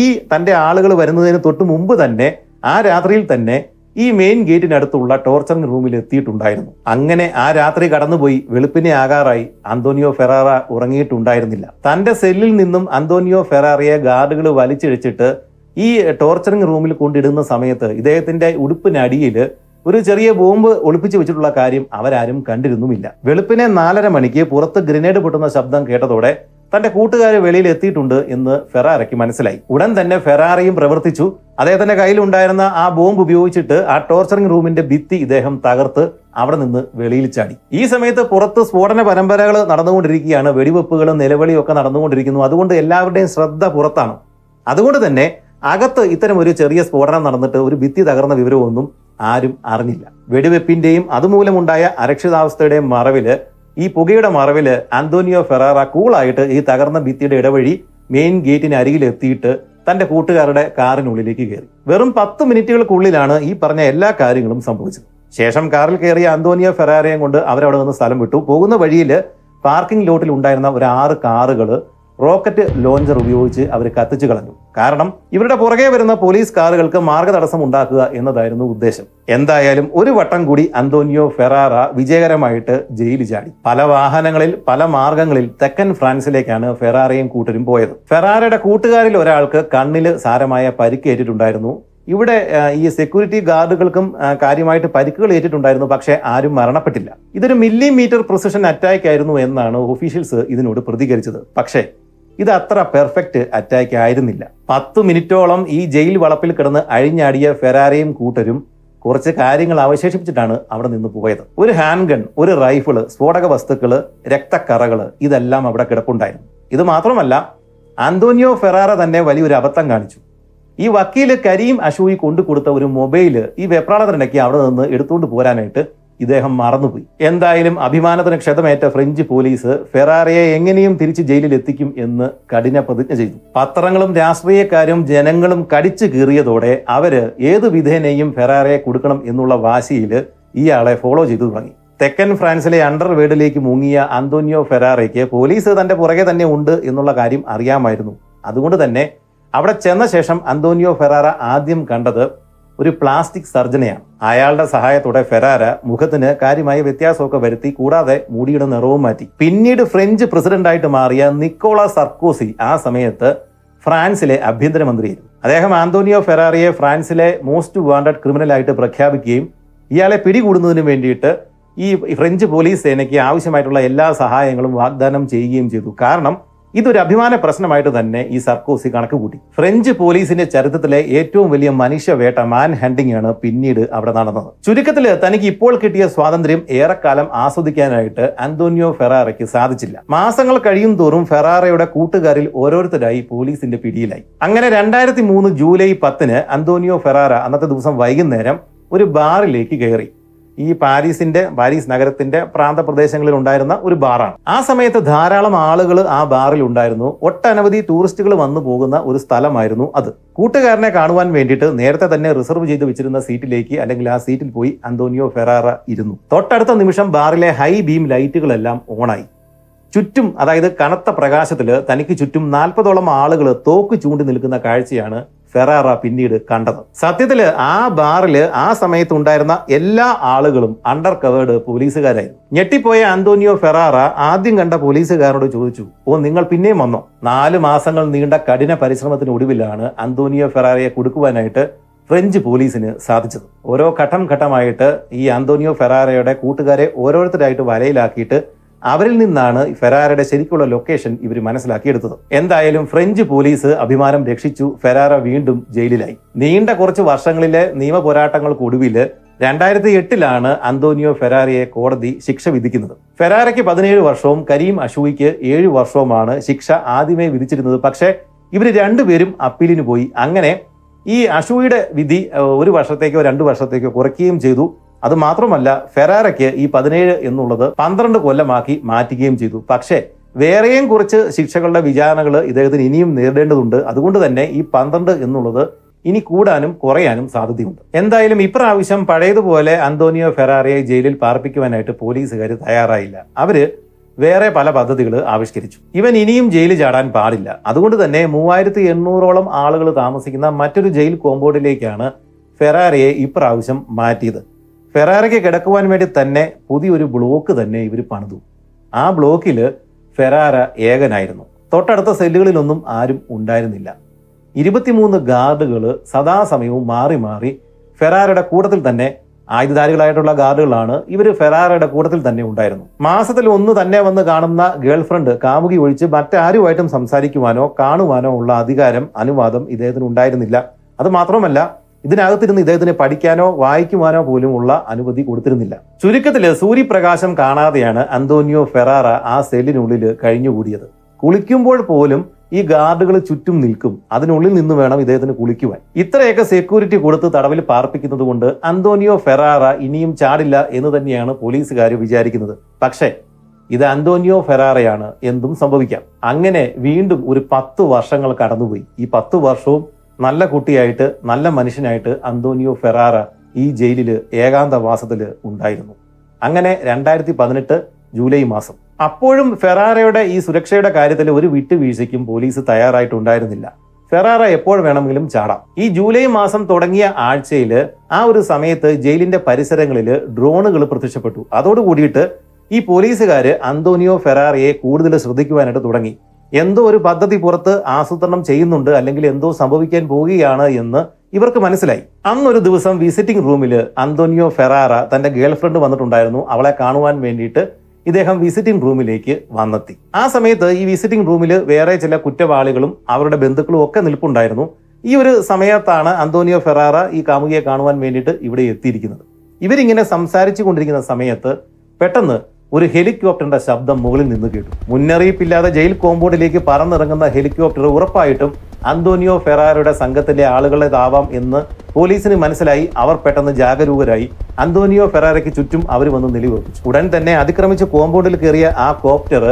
Speaker 1: ഈ തന്റെ ആളുകൾ വരുന്നതിന് തൊട്ട് മുമ്പ് തന്നെ ആ രാത്രിയിൽ തന്നെ ഈ മെയിൻ ഗേറ്റിനടുത്തുള്ള ടോർച്ചറിംഗ് റൂമിൽ എത്തിയിട്ടുണ്ടായിരുന്നു. അങ്ങനെ ആ രാത്രി കടന്നുപോയി വെളുപ്പിനെ ആകാറായി അന്തോണിയോ ഫെറാറ ഉറങ്ങിയിട്ടുണ്ടായിരുന്നില്ല. തന്റെ സെല്ലിൽ നിന്നും അന്തോണിയോ ഫെറാറയെ ഗാർഡുകൾ വലിച്ചിഴച്ചിട്ട് ഈ ടോർച്ചറിംഗ് റൂമിൽ കൊണ്ടിടുന്ന സമയത്ത് ഇദ്ദേഹത്തിന്റെ ഉടുപ്പിനടിയിൽ ഒരു ചെറിയ ബോംബ് ഒളിപ്പിച്ചു വെച്ചിട്ടുള്ള കാര്യം അവരാരും കണ്ടിരുന്നുമില്ല. വെളുപ്പിനെ നാലര മണിക്ക് പുറത്ത് ഗ്രനേഡ് പൊട്ടുന്ന ശബ്ദം കേട്ടതോടെ തന്റെ കൂട്ടുകാർ വെളിയിൽ എത്തിയിട്ടുണ്ട് എന്ന് ഫെറാറയ്ക്ക് മനസ്സിലായി. ഉടൻ തന്നെ ഫെറാറയും പ്രവർത്തിച്ചു. അദ്ദേഹത്തിന്റെ കയ്യിലുണ്ടായിരുന്ന ആ ബോംബ് ഉപയോഗിച്ചിട്ട് ആ ടോർച്ചറിംഗ് റൂമിന്റെ ഭിത്തി ഇദ്ദേഹം തകർത്ത് അവിടെ നിന്ന് വെളിയിൽ ചാടി. ഈ സമയത്ത് പുറത്ത് സ്ഫോടന പരമ്പരകൾ നടന്നുകൊണ്ടിരിക്കുകയാണ്. വെടിവെപ്പുകളും നിലവിളിയും ഒക്കെ നടന്നുകൊണ്ടിരിക്കുന്നു. അതുകൊണ്ട് എല്ലാവരുടെയും ശ്രദ്ധ പുറത്താണ്. അതുകൊണ്ട് തന്നെ അകത്ത് ഇത്തരം ഒരു ചെറിയ സ്ഫോടനം നടന്നിട്ട് ഒരു ഭിത്തി തകർന്ന വിവരമൊന്നും ആരും അറിഞ്ഞില്ല. വെടിവെപ്പിന്റെയും അതുമൂലമുണ്ടായ അരക്ഷിതാവസ്ഥയുടെയും മറവിൽ ഈ പുകയുടെ മറവിൽ ആന്റോണിയോ ഫെറാറ കൂളായിട്ട് ഈ തകർന്ന ഭിത്തിയുടെ ഇടവഴി മെയിൻ ഗേറ്റിന് അരികിലെത്തിയിട്ട് തന്റെ കൂട്ടുകാരുടെ കാറിനുള്ളിലേക്ക് കയറി. വെറും പത്ത് മിനിറ്റുകൾക്കുള്ളിലാണ് ഈ പറഞ്ഞ എല്ലാ കാര്യങ്ങളും സംഭവിച്ചത്. ശേഷം കാറിൽ കയറിയ അന്തോണിയോ ഫെറാറയും കൊണ്ട് അവരവിടെ നിന്ന് സ്ഥലം വിട്ടു. പോകുന്ന വഴിയിൽ പാർക്കിംഗ് ലോട്ടിൽ ഉണ്ടായിരുന്ന ഒരു ആറ് കാറുകൾ റോക്കറ്റ് ലോഞ്ചർ ഉപയോഗിച്ച് അവർ കത്തിച്ചു കളഞ്ഞു. കാരണം ഇവരുടെ പുറകെ വരുന്ന പോലീസ് കാറുകൾക്ക് മാർഗതടസ്സം ഉണ്ടാക്കുക എന്നതായിരുന്നു ഉദ്ദേശം. എന്തായാലും ഒരു വട്ടം കൂടി അന്തോണിയോ ഫെറാറ വിജയകരമായിട്ട് ജയിലിൽ ചാടി. പല വാഹനങ്ങളിൽ പല മാർഗങ്ങളിൽ തെക്കൻ ഫ്രാൻസിലേക്കാണ് ഫെറാറയും കൂട്ടരും പോയത്. ഫെറാറയുടെ കൂട്ടുകാരിൽ ഒരാൾക്ക് കണ്ണിൽ സാരമായ പരിക്കേറ്റിട്ടുണ്ടായിരുന്നു ഇവിടെ ഈ സെക്യൂരിറ്റി ഗാർഡുകൾക്കും കാര്യമായിട്ട് പരിക്കുകൾ ഏറ്റിട്ടുണ്ടായിരുന്നു പക്ഷേ ആരും മരണപ്പെട്ടില്ല. ഇതൊരു മില്ലിമീറ്റർ പ്രൊസിഷൻ അറ്റാക്ക് ആയിരുന്നു എന്നാണ് ഒഫീഷ്യൽസ് ഇതിനോട് പ്രതികരിച്ചത്. പക്ഷേ ഇത് അത്ര പെർഫെക്റ്റ് അറ്റാക്ക് ആയിരുന്നില്ല. പത്ത് മിനിറ്റോളം ഈ ജയിൽ വളപ്പിൽ കിടന്ന് അഴിഞ്ഞാടിയ ഫെറാറിയും കൂട്ടരും കുറച്ച് കാര്യങ്ങൾ അവശേഷിപ്പിച്ചിട്ടാണ് അവിടെ നിന്ന് പോയത്. ഒരു ഹാൻഡ് ഗൺ ഒരു റൈഫിൾ സ്ഫോടക വസ്തുക്കൾ രക്തക്കറകൾ ഇതെല്ലാം അവിടെ കിടപ്പുണ്ടായിരുന്നു. ഇത് മാത്രമല്ല ആന്റോണിയോ ഫെറാറ തന്നെ വലിയൊരു അബദ്ധം കാണിച്ചു. ഈ വക്കീൽ കരീം അഷൂയി കൊണ്ടു കൊടുത്ത ഒരു മൊബൈൽ ഈ വെപ്രാളത്തിനിടയ്ക്ക് അവിടെ നിന്ന് എടുത്തുകൊണ്ട് പോരാനായിട്ട് ഇദ്ദേഹം മറന്നുപോയി. എന്തായാലും അഭിമാനത്തിന് ക്ഷതമേറ്റ ഫ്രഞ്ച് പോലീസ് ഫെറാറിയെ എങ്ങനെയും തിരിച്ച് ജയിലിൽ എത്തിക്കും എന്ന് കഠിന പ്രതിജ്ഞ ചെയ്തു. പത്രങ്ങളും രാഷ്ട്രീയക്കാരും ജനങ്ങളും കടിച്ചു കീറിയതോടെ അവർ ഏത് വിധേനയും ഫെറാറിയെ കൊടുക്കണം എന്നുള്ള വാശിയിൽ ഇയാളെ ഫോളോ ചെയ്തു തുടങ്ങി. തെക്കൻ ഫ്രാൻസിലെ അണ്ടർ വേർഡിലേക്ക് മുങ്ങിയ അന്തോണിയോ ഫെറാറയ്ക്ക് പോലീസ് തന്റെ പുറകെ തന്നെ ഉണ്ട് എന്നുള്ള കാര്യം അറിയാമായിരുന്നു. അതുകൊണ്ട് തന്നെ അവിടെ ചെന്ന ശേഷം അന്തോണിയോ ഫെറാറ ആദ്യം കണ്ടത് ഒരു പ്ലാസ്റ്റിക് സർജനയാണ്. അയാളുടെ സഹായത്തോടെ ഫെരാര മുഖത്തിന് കാര്യമായ വ്യത്യാസമൊക്കെ വരുത്തി കൂടാതെ മുടിയുടെ നിറവും മാറ്റി. പിന്നീട് ഫ്രഞ്ച് പ്രസിഡന്റായിട്ട് മാറിയ നിക്കോള സർക്കോസി ആ സമയത്ത് ഫ്രാൻസിലെ ആഭ്യന്തരമന്ത്രിയായിരുന്നു അദ്ദേഹം ആന്റോണിയോ ഫെറാറിയെ ഫ്രാൻസിലെ മോസ്റ്റ് വാണ്ടഡ് ക്രിമിനൽ ആയിട്ട് പ്രഖ്യാപിക്കുകയും ഇയാളെ പിടികൂടുന്നതിന് വേണ്ടിയിട്ട് ഈ ഫ്രഞ്ച് പോലീസ് സേനയ്ക്ക് ആവശ്യമായിട്ടുള്ള എല്ലാ സഹായങ്ങളും വാഗ്ദാനം ചെയ്യുകയും ചെയ്തു. കാരണം ഇതൊരു അഭിമാന പ്രശ്നമായിട്ട് തന്നെ ഈ സർക്കോസി കണക്ക് കൂട്ടി ഫ്രഞ്ച് പോലീസിന്റെ ചരിത്രത്തിലെ ഏറ്റവും വലിയ മനുഷ്യവേട്ട മാൻ ഹണ്ടിങ് ആണ് പിന്നീട് അവിടെ നടന്നത്. ചുരുക്കത്തിൽ തനിക്ക് ഇപ്പോൾ കിട്ടിയ സ്വാതന്ത്ര്യം ഏറെക്കാലം ആസ്വദിക്കാനായിട്ട് അന്തോണിയോ ഫെറാറയ്ക്ക് സാധിച്ചില്ല. മാസങ്ങൾ കഴിയും തോറും ഫെറാറയുടെ കൂട്ടുകാരിൽ ഓരോരുത്തരായി പോലീസിന്റെ പിടിയിലായി. അങ്ങനെ രണ്ടായിരത്തി മൂന്ന് ജൂലൈ പത്തിന് അന്തോണിയോ ഫെറാറ അന്നത്തെ ദിവസം വൈകുന്നേരം ഒരു ബാറിലേക്ക് കയറി. ഈ പാരീസിന്റെ പാരീസ് നഗരത്തിന്റെ പ്രാന്തപ്രദേശങ്ങളിൽ ഉണ്ടായിരുന്ന ഒരു ബാറാണ്. ആ സമയത്ത് ധാരാളം ആളുകൾ ആ ബാറിൽ ഉണ്ടായിരുന്നു. ഒട്ടനവധി ടൂറിസ്റ്റുകൾ വന്നു പോകുന്ന ഒരു സ്ഥലമായിരുന്നു അത്. കൂട്ടുകാരനെ കാണുവാൻ വേണ്ടിയിട്ട് നേരത്തെ തന്നെ റിസർവ് ചെയ്ത് വെച്ചിരുന്ന സീറ്റിലേക്ക് അല്ലെങ്കിൽ ആ സീറ്റിൽ പോയി അന്തോണിയോ ഫെറാറ ഇരുന്നു. തൊട്ടടുത്ത നിമിഷം ബാറിലെ ഹൈ ബീം ലൈറ്റുകളെല്ലാം ഓണായി. ചുറ്റും അതായത് കനത്ത പ്രകാശത്തിൽ തനിക്ക് ചുറ്റും നാൽപ്പതോളം ആളുകൾ തോക്ക് ചൂണ്ടി നിൽക്കുന്ന കാഴ്ചയാണ് ഫെറാറ പിന്നീട് കണ്ടത്. സത്യത്തിൽ ആ ബാറിൽ ആ സമയത്ത് ഉണ്ടായിരുന്ന എല്ലാ ആളുകളും അണ്ടർ കവേർഡ് പോലീസുകാരായിരുന്നു ഞെട്ടിപ്പോയ അന്തോണിയോ ഫെറാറ ആദ്യം കണ്ട പോലീസുകാരോട് ചോദിച്ചു ഓ നിങ്ങൾ പിന്നെയും വന്നോ? നാല് മാസങ്ങൾ നീണ്ട കഠിന പരിശ്രമത്തിനൊടുവിലാണ് അന്തോണിയോ ഫെറാറയെ കൊടുക്കുവാനായിട്ട് ഫ്രഞ്ച് പോലീസിന് സാധിച്ചത്. ഓരോ ഘട്ടം ഘട്ടമായിട്ട് ഈ അന്തോണിയോ ഫെറാറയുടെ കൂട്ടുകാരെ ഓരോരുത്തരായിട്ട് വലയിലാക്കിയിട്ട് അവരിൽ നിന്നാണ് ഫെരാറയുടെ ശരിക്കുള്ള ലൊക്കേഷൻ ഇവർ മനസ്സിലാക്കിയെടുത്തത്. എന്തായാലും ഫ്രഞ്ച് പോലീസ് അഭിമാനം രക്ഷിച്ചു. ഫെരാറ വീണ്ടും ജയിലിലായി. നീണ്ട കുറച്ച് വർഷങ്ങളിലെ നിയമ പോരാട്ടങ്ങൾക്കൊടുവിൽ രണ്ടായിരത്തി എട്ടിലാണ് അന്തോണിയോ ഫെറാറിയെ കോടതി ശിക്ഷ വിധിക്കുന്നത്. ഫെരാറയ്ക്ക് പതിനേഴ് വർഷവും കരീം അഷൂയിക്ക് ഏഴ് വർഷവുമാണ് ശിക്ഷ ആദ്യമേ വിധിച്ചിരുന്നത്. പക്ഷേ ഇവർ രണ്ടുപേരും അപ്പീലിന് പോയി. അങ്ങനെ ഈ അഷൂയുടെ വിധി ഒരു വർഷത്തേക്കോ രണ്ട് വർഷത്തേക്കോ കുറയ്ക്കുകയും ചെയ്തു. അത് മാത്രമല്ല ഫെറാറയ്ക്ക് ഈ പതിനേഴ് എന്നുള്ളത് പന്ത്രണ്ട് കൊല്ലമാക്കി മാറ്റുകയും ചെയ്തു. പക്ഷേ വേറെയും കുറച്ച് ശിക്ഷകളുടെ വിചാരണകൾ ഇദ്ദേഹത്തിന് ഇനിയും നേരിടേണ്ടതുണ്ട്. അതുകൊണ്ട് തന്നെ ഈ പന്ത്രണ്ട് എന്നുള്ളത് ഇനി കൂടാനും കുറയാനും സാധ്യതയുണ്ട്. എന്തായാലും ഇപ്രാവശ്യം പഴയതുപോലെ അന്തോണിയോ ഫെറാറിയെ ജയിലിൽ പാർപ്പിക്കുവാനായിട്ട് പോലീസുകാർ തയ്യാറായില്ല. അവർ വേറെ പല പദ്ധതികൾ ആവിഷ്കരിച്ചു. ഇവൻ ഇനിയും ജയിലിൽ ചാടാൻ പാടില്ല. അതുകൊണ്ട് തന്നെ മൂവായിരത്തി എണ്ണൂറോളം ആളുകൾ താമസിക്കുന്ന മറ്റൊരു ജയിൽ കോമ്പൗണ്ടിലേക്കാണ് ഫെറാറിയെ ഇപ്രാവശ്യം മാറ്റിയത്. ഫെറാരയ്ക്ക് കിടക്കുവാൻ വേണ്ടി തന്നെ പുതിയൊരു ബ്ലോക്ക് തന്നെ ഇവർ പണിതു. ആ ബ്ലോക്കിൽ ഫെറാര ഏകനായിരുന്നു. തൊട്ടടുത്ത സെല്ലുകളിലൊന്നും ആരും ഉണ്ടായിരുന്നില്ല. ഇരുപത്തിമൂന്ന് ഗാർഡുകൾ സദാസമയവും മാറി മാറി ഫെറാറയുടെ കൂട്ടത്തിൽ തന്നെ ആയുധധാരികളായിട്ടുള്ള ഗാർഡുകളാണ് ഇവർ ഫെറാറയുടെ കൂട്ടത്തിൽ തന്നെ ഉണ്ടായിരുന്നു. മാസത്തിൽ ഒന്ന് തന്നെ വന്ന് കാണുന്ന ഗേൾഫ്രണ്ട് കാമുകി ഒഴിച്ച് മറ്റാരുമായിട്ടും സംസാരിക്കുവാനോ കാണുവാനോ ഉള്ള അധികാരം അനുവാദം ഇദ്ദേഹത്തിന് ഉണ്ടായിരുന്നില്ല. അത് മാത്രമല്ല ഇതിനകത്തിരുന്ന് ഇദ്ദേഹത്തിന് പഠിക്കാനോ വായിക്കുവാനോ പോലും ഉള്ള അനുമതി കൊടുത്തിരുന്നില്ല. ചുരുക്കത്തിൽ സൂര്യപ്രകാശം കാണാതെയാണ് അന്തോണിയോ ഫെറാറ ആ സെല്ലിനുള്ളിൽ കഴിഞ്ഞുകൂടിയത്. കുളിക്കുമ്പോൾ പോലും ഈ ഗാർഡുകൾ ചുറ്റും നിൽക്കും. അതിനുള്ളിൽ നിന്ന് വേണം ഇദ്ദേഹത്തിന് കുളിക്കുവാൻ. ഇത്രയൊക്കെ സെക്യൂരിറ്റി കൊടുത്ത് തടവിൽ പാർപ്പിക്കുന്നത് കൊണ്ട് അന്തോണിയോ ഫെറാറ ഇനിയും ചാടില്ല എന്ന് തന്നെയാണ് പോലീസുകാർ വിചാരിക്കുന്നത്. പക്ഷേ ഇത് അന്തോണിയോ ഫെറാറയാണ് എന്തും സംഭവിക്കാം. അങ്ങനെ വീണ്ടും ഒരു പത്ത് വർഷങ്ങൾ കടന്നുപോയി. ഈ പത്ത് വർഷവും നല്ല കുട്ടിയായിട്ട് നല്ല മനുഷ്യനായിട്ട് അന്തോണിയോ ഫെറാറ ഈ ജയിലിൽ ഏകാന്തവാസത്തിൽ ഉണ്ടായിരുന്നു. അങ്ങനെ രണ്ടായിരത്തി പതിനെട്ട് ജൂലൈ മാസം. അപ്പോഴും ഫെറാറയുടെ ഈ സുരക്ഷയുടെ കാര്യത്തിൽ ഒരു വിട്ടുവീഴ്ചയ്ക്കും പോലീസ് തയ്യാറായിട്ടുണ്ടായിരുന്നില്ല. ഫെറാറ എപ്പോൾ വേണമെങ്കിലും ചാടാം. ഈ ജൂലൈ മാസം തുടങ്ങിയ ആഴ്ചയിൽ ആ ഒരു സമയത്ത് ജയിലിന്റെ പരിസരങ്ങളിൽ ഡ്രോണുകൾ പ്രത്യക്ഷപ്പെട്ടു. അതോടുകൂടിയിട്ട് ഈ പോലീസുകാർ അന്തോണിയോ ഫെറാറയെ കൂടുതൽ ശ്രദ്ധിക്കുവാനായിട്ട് തുടങ്ങി. എന്തോ ഒരു പദ്ധതി പുറത്ത് ആസൂത്രണം ചെയ്യുന്നുണ്ട് അല്ലെങ്കിൽ എന്തോ സംഭവിക്കാൻ പോവുകയാണ് എന്ന് ഇവർക്ക് മനസ്സിലായി. അന്നൊരു ദിവസം വിസിറ്റിംഗ് റൂമിൽ അന്തോണിയോ ഫെറാറ തന്റെ ഗേൾഫ്രണ്ട് വന്നിട്ടുണ്ടായിരുന്നു. അവളെ കാണുവാൻ വേണ്ടിയിട്ട് ഇദ്ദേഹം വിസിറ്റിംഗ് റൂമിലേക്ക് വന്നെത്തി. ആ സമയത്ത് ഈ വിസിറ്റിംഗ് റൂമിൽ വേറെ ചില കുറ്റവാളികളും അവരുടെ ബന്ധുക്കളും ഒക്കെ നിൽപ്പുണ്ടായിരുന്നു. ഈ ഒരു സമയത്താണ് അന്തോണിയോ ഫെറാറ ഈ കാമുകിയെ കാണുവാൻ വേണ്ടിയിട്ട് ഇവിടെ എത്തിയിരിക്കുന്നത്. ഇവരിങ്ങനെ സംസാരിച്ചു കൊണ്ടിരിക്കുന്ന സമയത്ത് പെട്ടെന്ന് ഒരു ഹെലികോപ്റ്ററിന്റെ ശബ്ദം മുകളിൽ നിന്ന് കേട്ടു. മുന്നറിയിപ്പില്ലാതെ ജയിൽ കോമ്പൗണ്ടിലേക്ക് പറന്നിറങ്ങുന്ന ഹെലികോപ്റ്റർ ഉറപ്പായിട്ടും അന്തോണിയോ ഫെറാറയുടെ സംഘത്തിലെ ആളുകളേതാവാം എന്ന് പോലീസിന് മനസ്സിലായി. അവർ പെട്ടെന്ന് ജാഗരൂകരായി. അന്തോണിയോ ഫെറാറയ്ക്ക് ചുറ്റും അവർ വന്ന് നിലയുറപ്പിച്ചു. ഉടൻ തന്നെ അതിക്രമിച്ച് കോമ്പൗണ്ടിൽ കയറിയ ആ കോപ്റ്റർ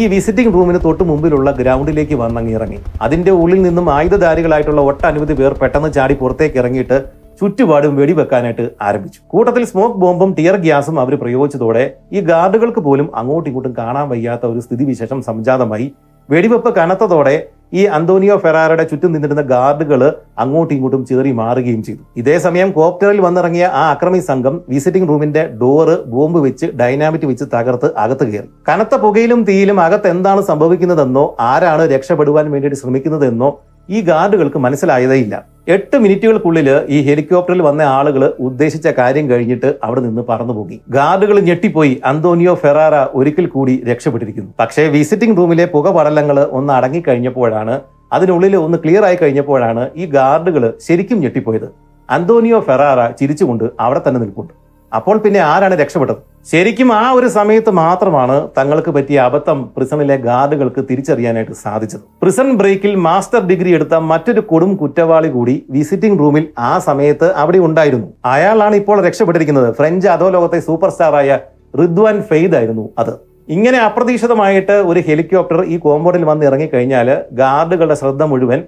Speaker 1: ഈ വിസിറ്റിംഗ് റൂമിന് തൊട്ട് മുമ്പിലുള്ള ഗ്രൗണ്ടിലേക്ക് വന്നങ്ങിറങ്ങി. അതിന്റെ ഉള്ളിൽ നിന്നും ആയുധധാരികളായിട്ടുള്ള ഒട്ടനവധി പേർ പെട്ടെന്ന് ചാടി പുറത്തേക്ക് ഇറങ്ങിയിട്ട് ചുറ്റുപാടും വെടിവെക്കാനായിട്ട് ആരംഭിച്ചു. കൂട്ടത്തിൽ സ്മോക്ക് ബോംബും ടിയർ ഗ്യാസും അവർ പ്രയോഗിച്ചതോടെ ഈ ഗാർഡുകൾക്ക് പോലും അങ്ങോട്ടും ഇങ്ങോട്ടും കാണാൻ വയ്യാത്ത ഒരു സ്ഥിതിവിശേഷം സംജാതമായി. വെടിവെപ്പ് കനത്തതോടെ ഈ അന്തോണിയോ ഫെറാറയുടെ ചുറ്റും നിന്നിരുന്ന ഗാർഡുകൾ അങ്ങോട്ടും ഇങ്ങോട്ടും ചേറി മാറുകയും ചെയ്തു. ഇതേ സമയം കോപ്റ്ററിൽ വന്നിറങ്ങിയ ആ അക്രമി സംഘം വിസിറ്റിംഗ് റൂമിന്റെ ഡോറ് ബോംബ് വെച്ച് ഡൈനാമിറ്റ് വെച്ച് തകർത്ത് അകത്ത് കയറി. കനത്ത പുകയിലും തീയിലും അകത്ത് എന്താണ് സംഭവിക്കുന്നതെന്നോ ആരാണ് രക്ഷപ്പെടുവാൻ വേണ്ടിയിട്ട് ശ്രമിക്കുന്നതെന്നോ ഈ ഗാർഡുകൾക്ക് മനസ്സിലായതേയില്ല. എട്ട് മിനിറ്റുകൾക്കുള്ളിൽ ഈ ഹെലികോപ്റ്ററിൽ വന്ന ആളുകൾ ഉദ്ദേശിച്ച കാര്യം കഴിഞ്ഞിട്ട് അവിടെ നിന്ന് പറന്നുപോകി. ഗാർഡുകൾ ഞെട്ടിപ്പോയി. അന്തോണിയോ ഫെറാറ ഒരിക്കൽ കൂടി രക്ഷപ്പെട്ടിരിക്കുന്നു. പക്ഷേ വിസിറ്റിംഗ് റൂമിലെ പുക പുകപടലങ്ങൾ ഒന്ന് അടങ്ങിക്കഴിഞ്ഞപ്പോഴാണ് അതിനുള്ളിൽ ഒന്ന് ക്ലിയർ ആയി കഴിഞ്ഞപ്പോഴാണ് ഈ ഗാർഡുകൾ ശരിക്കും ഞെട്ടിപ്പോയത്. അന്തോണിയോ ഫെറാറ ചിരിച്ചുകൊണ്ട് അവിടെ തന്നെ നിൽപ്പുണ്ട്. അപ്പോൾ പിന്നെ ആരാണ് രക്ഷപ്പെട്ടത്? ശരിക്കും ആ ഒരു സമയത്ത് മാത്രമാണ് തങ്ങൾക്ക് പറ്റിയ അബദ്ധം പ്രിസണിലെ ഗാർഡുകൾക്ക് തിരിച്ചറിയാനായിട്ട് സാധിച്ചത്. പ്രിസൺ ബ്രേക്കിൽ മാസ്റ്റർ ഡിഗ്രി എടുത്ത മറ്റൊരു കൊടും കുറ്റവാളി കൂടി വിസിറ്റിംഗ് റൂമിൽ ആ സമയത്ത് അവിടെ ഉണ്ടായിരുന്നു. അയാളാണ് ഇപ്പോൾ രക്ഷപ്പെട്ടിരിക്കുന്നത്. ഫ്രഞ്ച് അധോലോകത്തെ സൂപ്പർ സ്റ്റാറായ റിദ്വാൻ ഫെയ്ദ് ആയിരുന്നു അത്. ഇങ്ങനെ അപ്രതീക്ഷിതമായിട്ട് ഒരു ഹെലികോപ്റ്റർ ഈ കോമ്പൗണ്ടിൽ വന്ന് ഇറങ്ങിക്കഴിഞ്ഞാൽ ഗാർഡുകളുടെ ശ്രദ്ധ മുഴുവൻ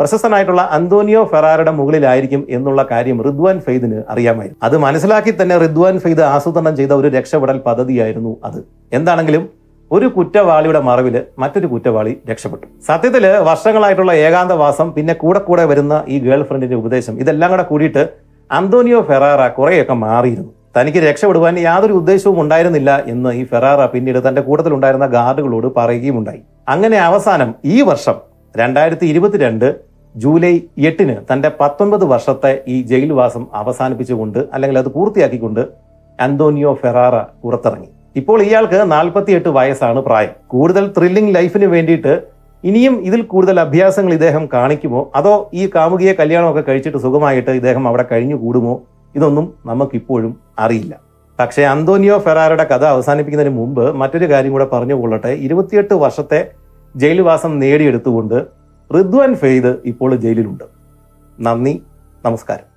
Speaker 1: പ്രശസ്തനായിട്ടുള്ള അന്തോണിയോ ഫെറാറയുടെ മുകളിലായിരിക്കും എന്നുള്ള കാര്യം റിദ്വാൻ ഫെയ്ദിന് അറിയാമായിരുന്നു. അത് മനസ്സിലാക്കി തന്നെ റിദ്വാൻ ഫെയ്ദ് ആസൂത്രണം ചെയ്ത ഒരു രക്ഷപ്പെടൽ പദ്ധതിയായിരുന്നു അത്. എന്താണെങ്കിലും ഒരു കുറ്റവാളിയുടെ മറവിൽ മറ്റൊരു കുറ്റവാളി രക്ഷപ്പെട്ടു. സത്യത്തിൽ വർഷങ്ങളായിട്ടുള്ള ഏകാന്തവാസം പിന്നെ കൂടെ കൂടെ വരുന്ന ഈ ഗേൾ ഫ്രണ്ടിന്റെ ഉപദേശം ഇതെല്ലാം കൂടെ കൂടിയിട്ട് അന്തോണിയോ ഫെറാറ കുറേയൊക്കെ മാറിയിരുന്നു. തനിക്ക് രക്ഷപ്പെടുവാൻ യാതൊരു ഉദ്ദേശവും ഉണ്ടായിരുന്നില്ല എന്ന് ഈ ഫെറാറ പിന്നീട് തന്റെ കൂട്ടത്തിലുണ്ടായിരുന്ന ഗാർഡുകളോട് പറയുകയും ഉണ്ടായി അങ്ങനെ അവസാനം ഈ വർഷം രണ്ടായിരത്തി ഇരുപത്തിരണ്ട് ജൂലൈ എട്ടിന് തന്റെ പത്തൊൻപത് വർഷത്തെ ഈ ജയിൽവാസം അവസാനിപ്പിച്ചുകൊണ്ട് അല്ലെങ്കിൽ അത് പൂർത്തിയാക്കിക്കൊണ്ട് അന്തോണിയോ ഫെറാറ പുറത്തിറങ്ങി. ഇപ്പോൾ ഇയാൾക്ക് നാൽപ്പത്തിയെട്ട് വയസ്സാണ് പ്രായം. കൂടുതൽ ത്രില്ലിംഗ് ലൈഫിന് വേണ്ടിയിട്ട് ഇനിയും ഇതിൽ കൂടുതൽ അഭ്യാസങ്ങൾ ഇദ്ദേഹം കാണിക്കുമോ? അതോ ഈ കാമുകിയെ കല്യാണമൊക്കെ കഴിച്ചിട്ട് സുഖമായിട്ട് ഇദ്ദേഹം അവിടെ കഴിഞ്ഞു കൂടുമോ ഇതൊന്നും നമുക്കിപ്പോഴും അറിയില്ല. പക്ഷേ അന്തോണിയോ ഫെറാറയുടെ കഥ അവസാനിപ്പിക്കുന്നതിന് മുമ്പ് മറ്റൊരു കാര്യം കൂടെ പറഞ്ഞു കൊള്ളട്ടെ ഇരുപത്തിയെട്ട് വർഷത്തെ ജയിൽവാസം നേടിയെടുത്തുകൊണ്ട് റിദ്വാൻ ഫെയ്ദ് ഇപ്പോൾ ജയിലിലുണ്ട്. നന്ദി നമസ്കാരം.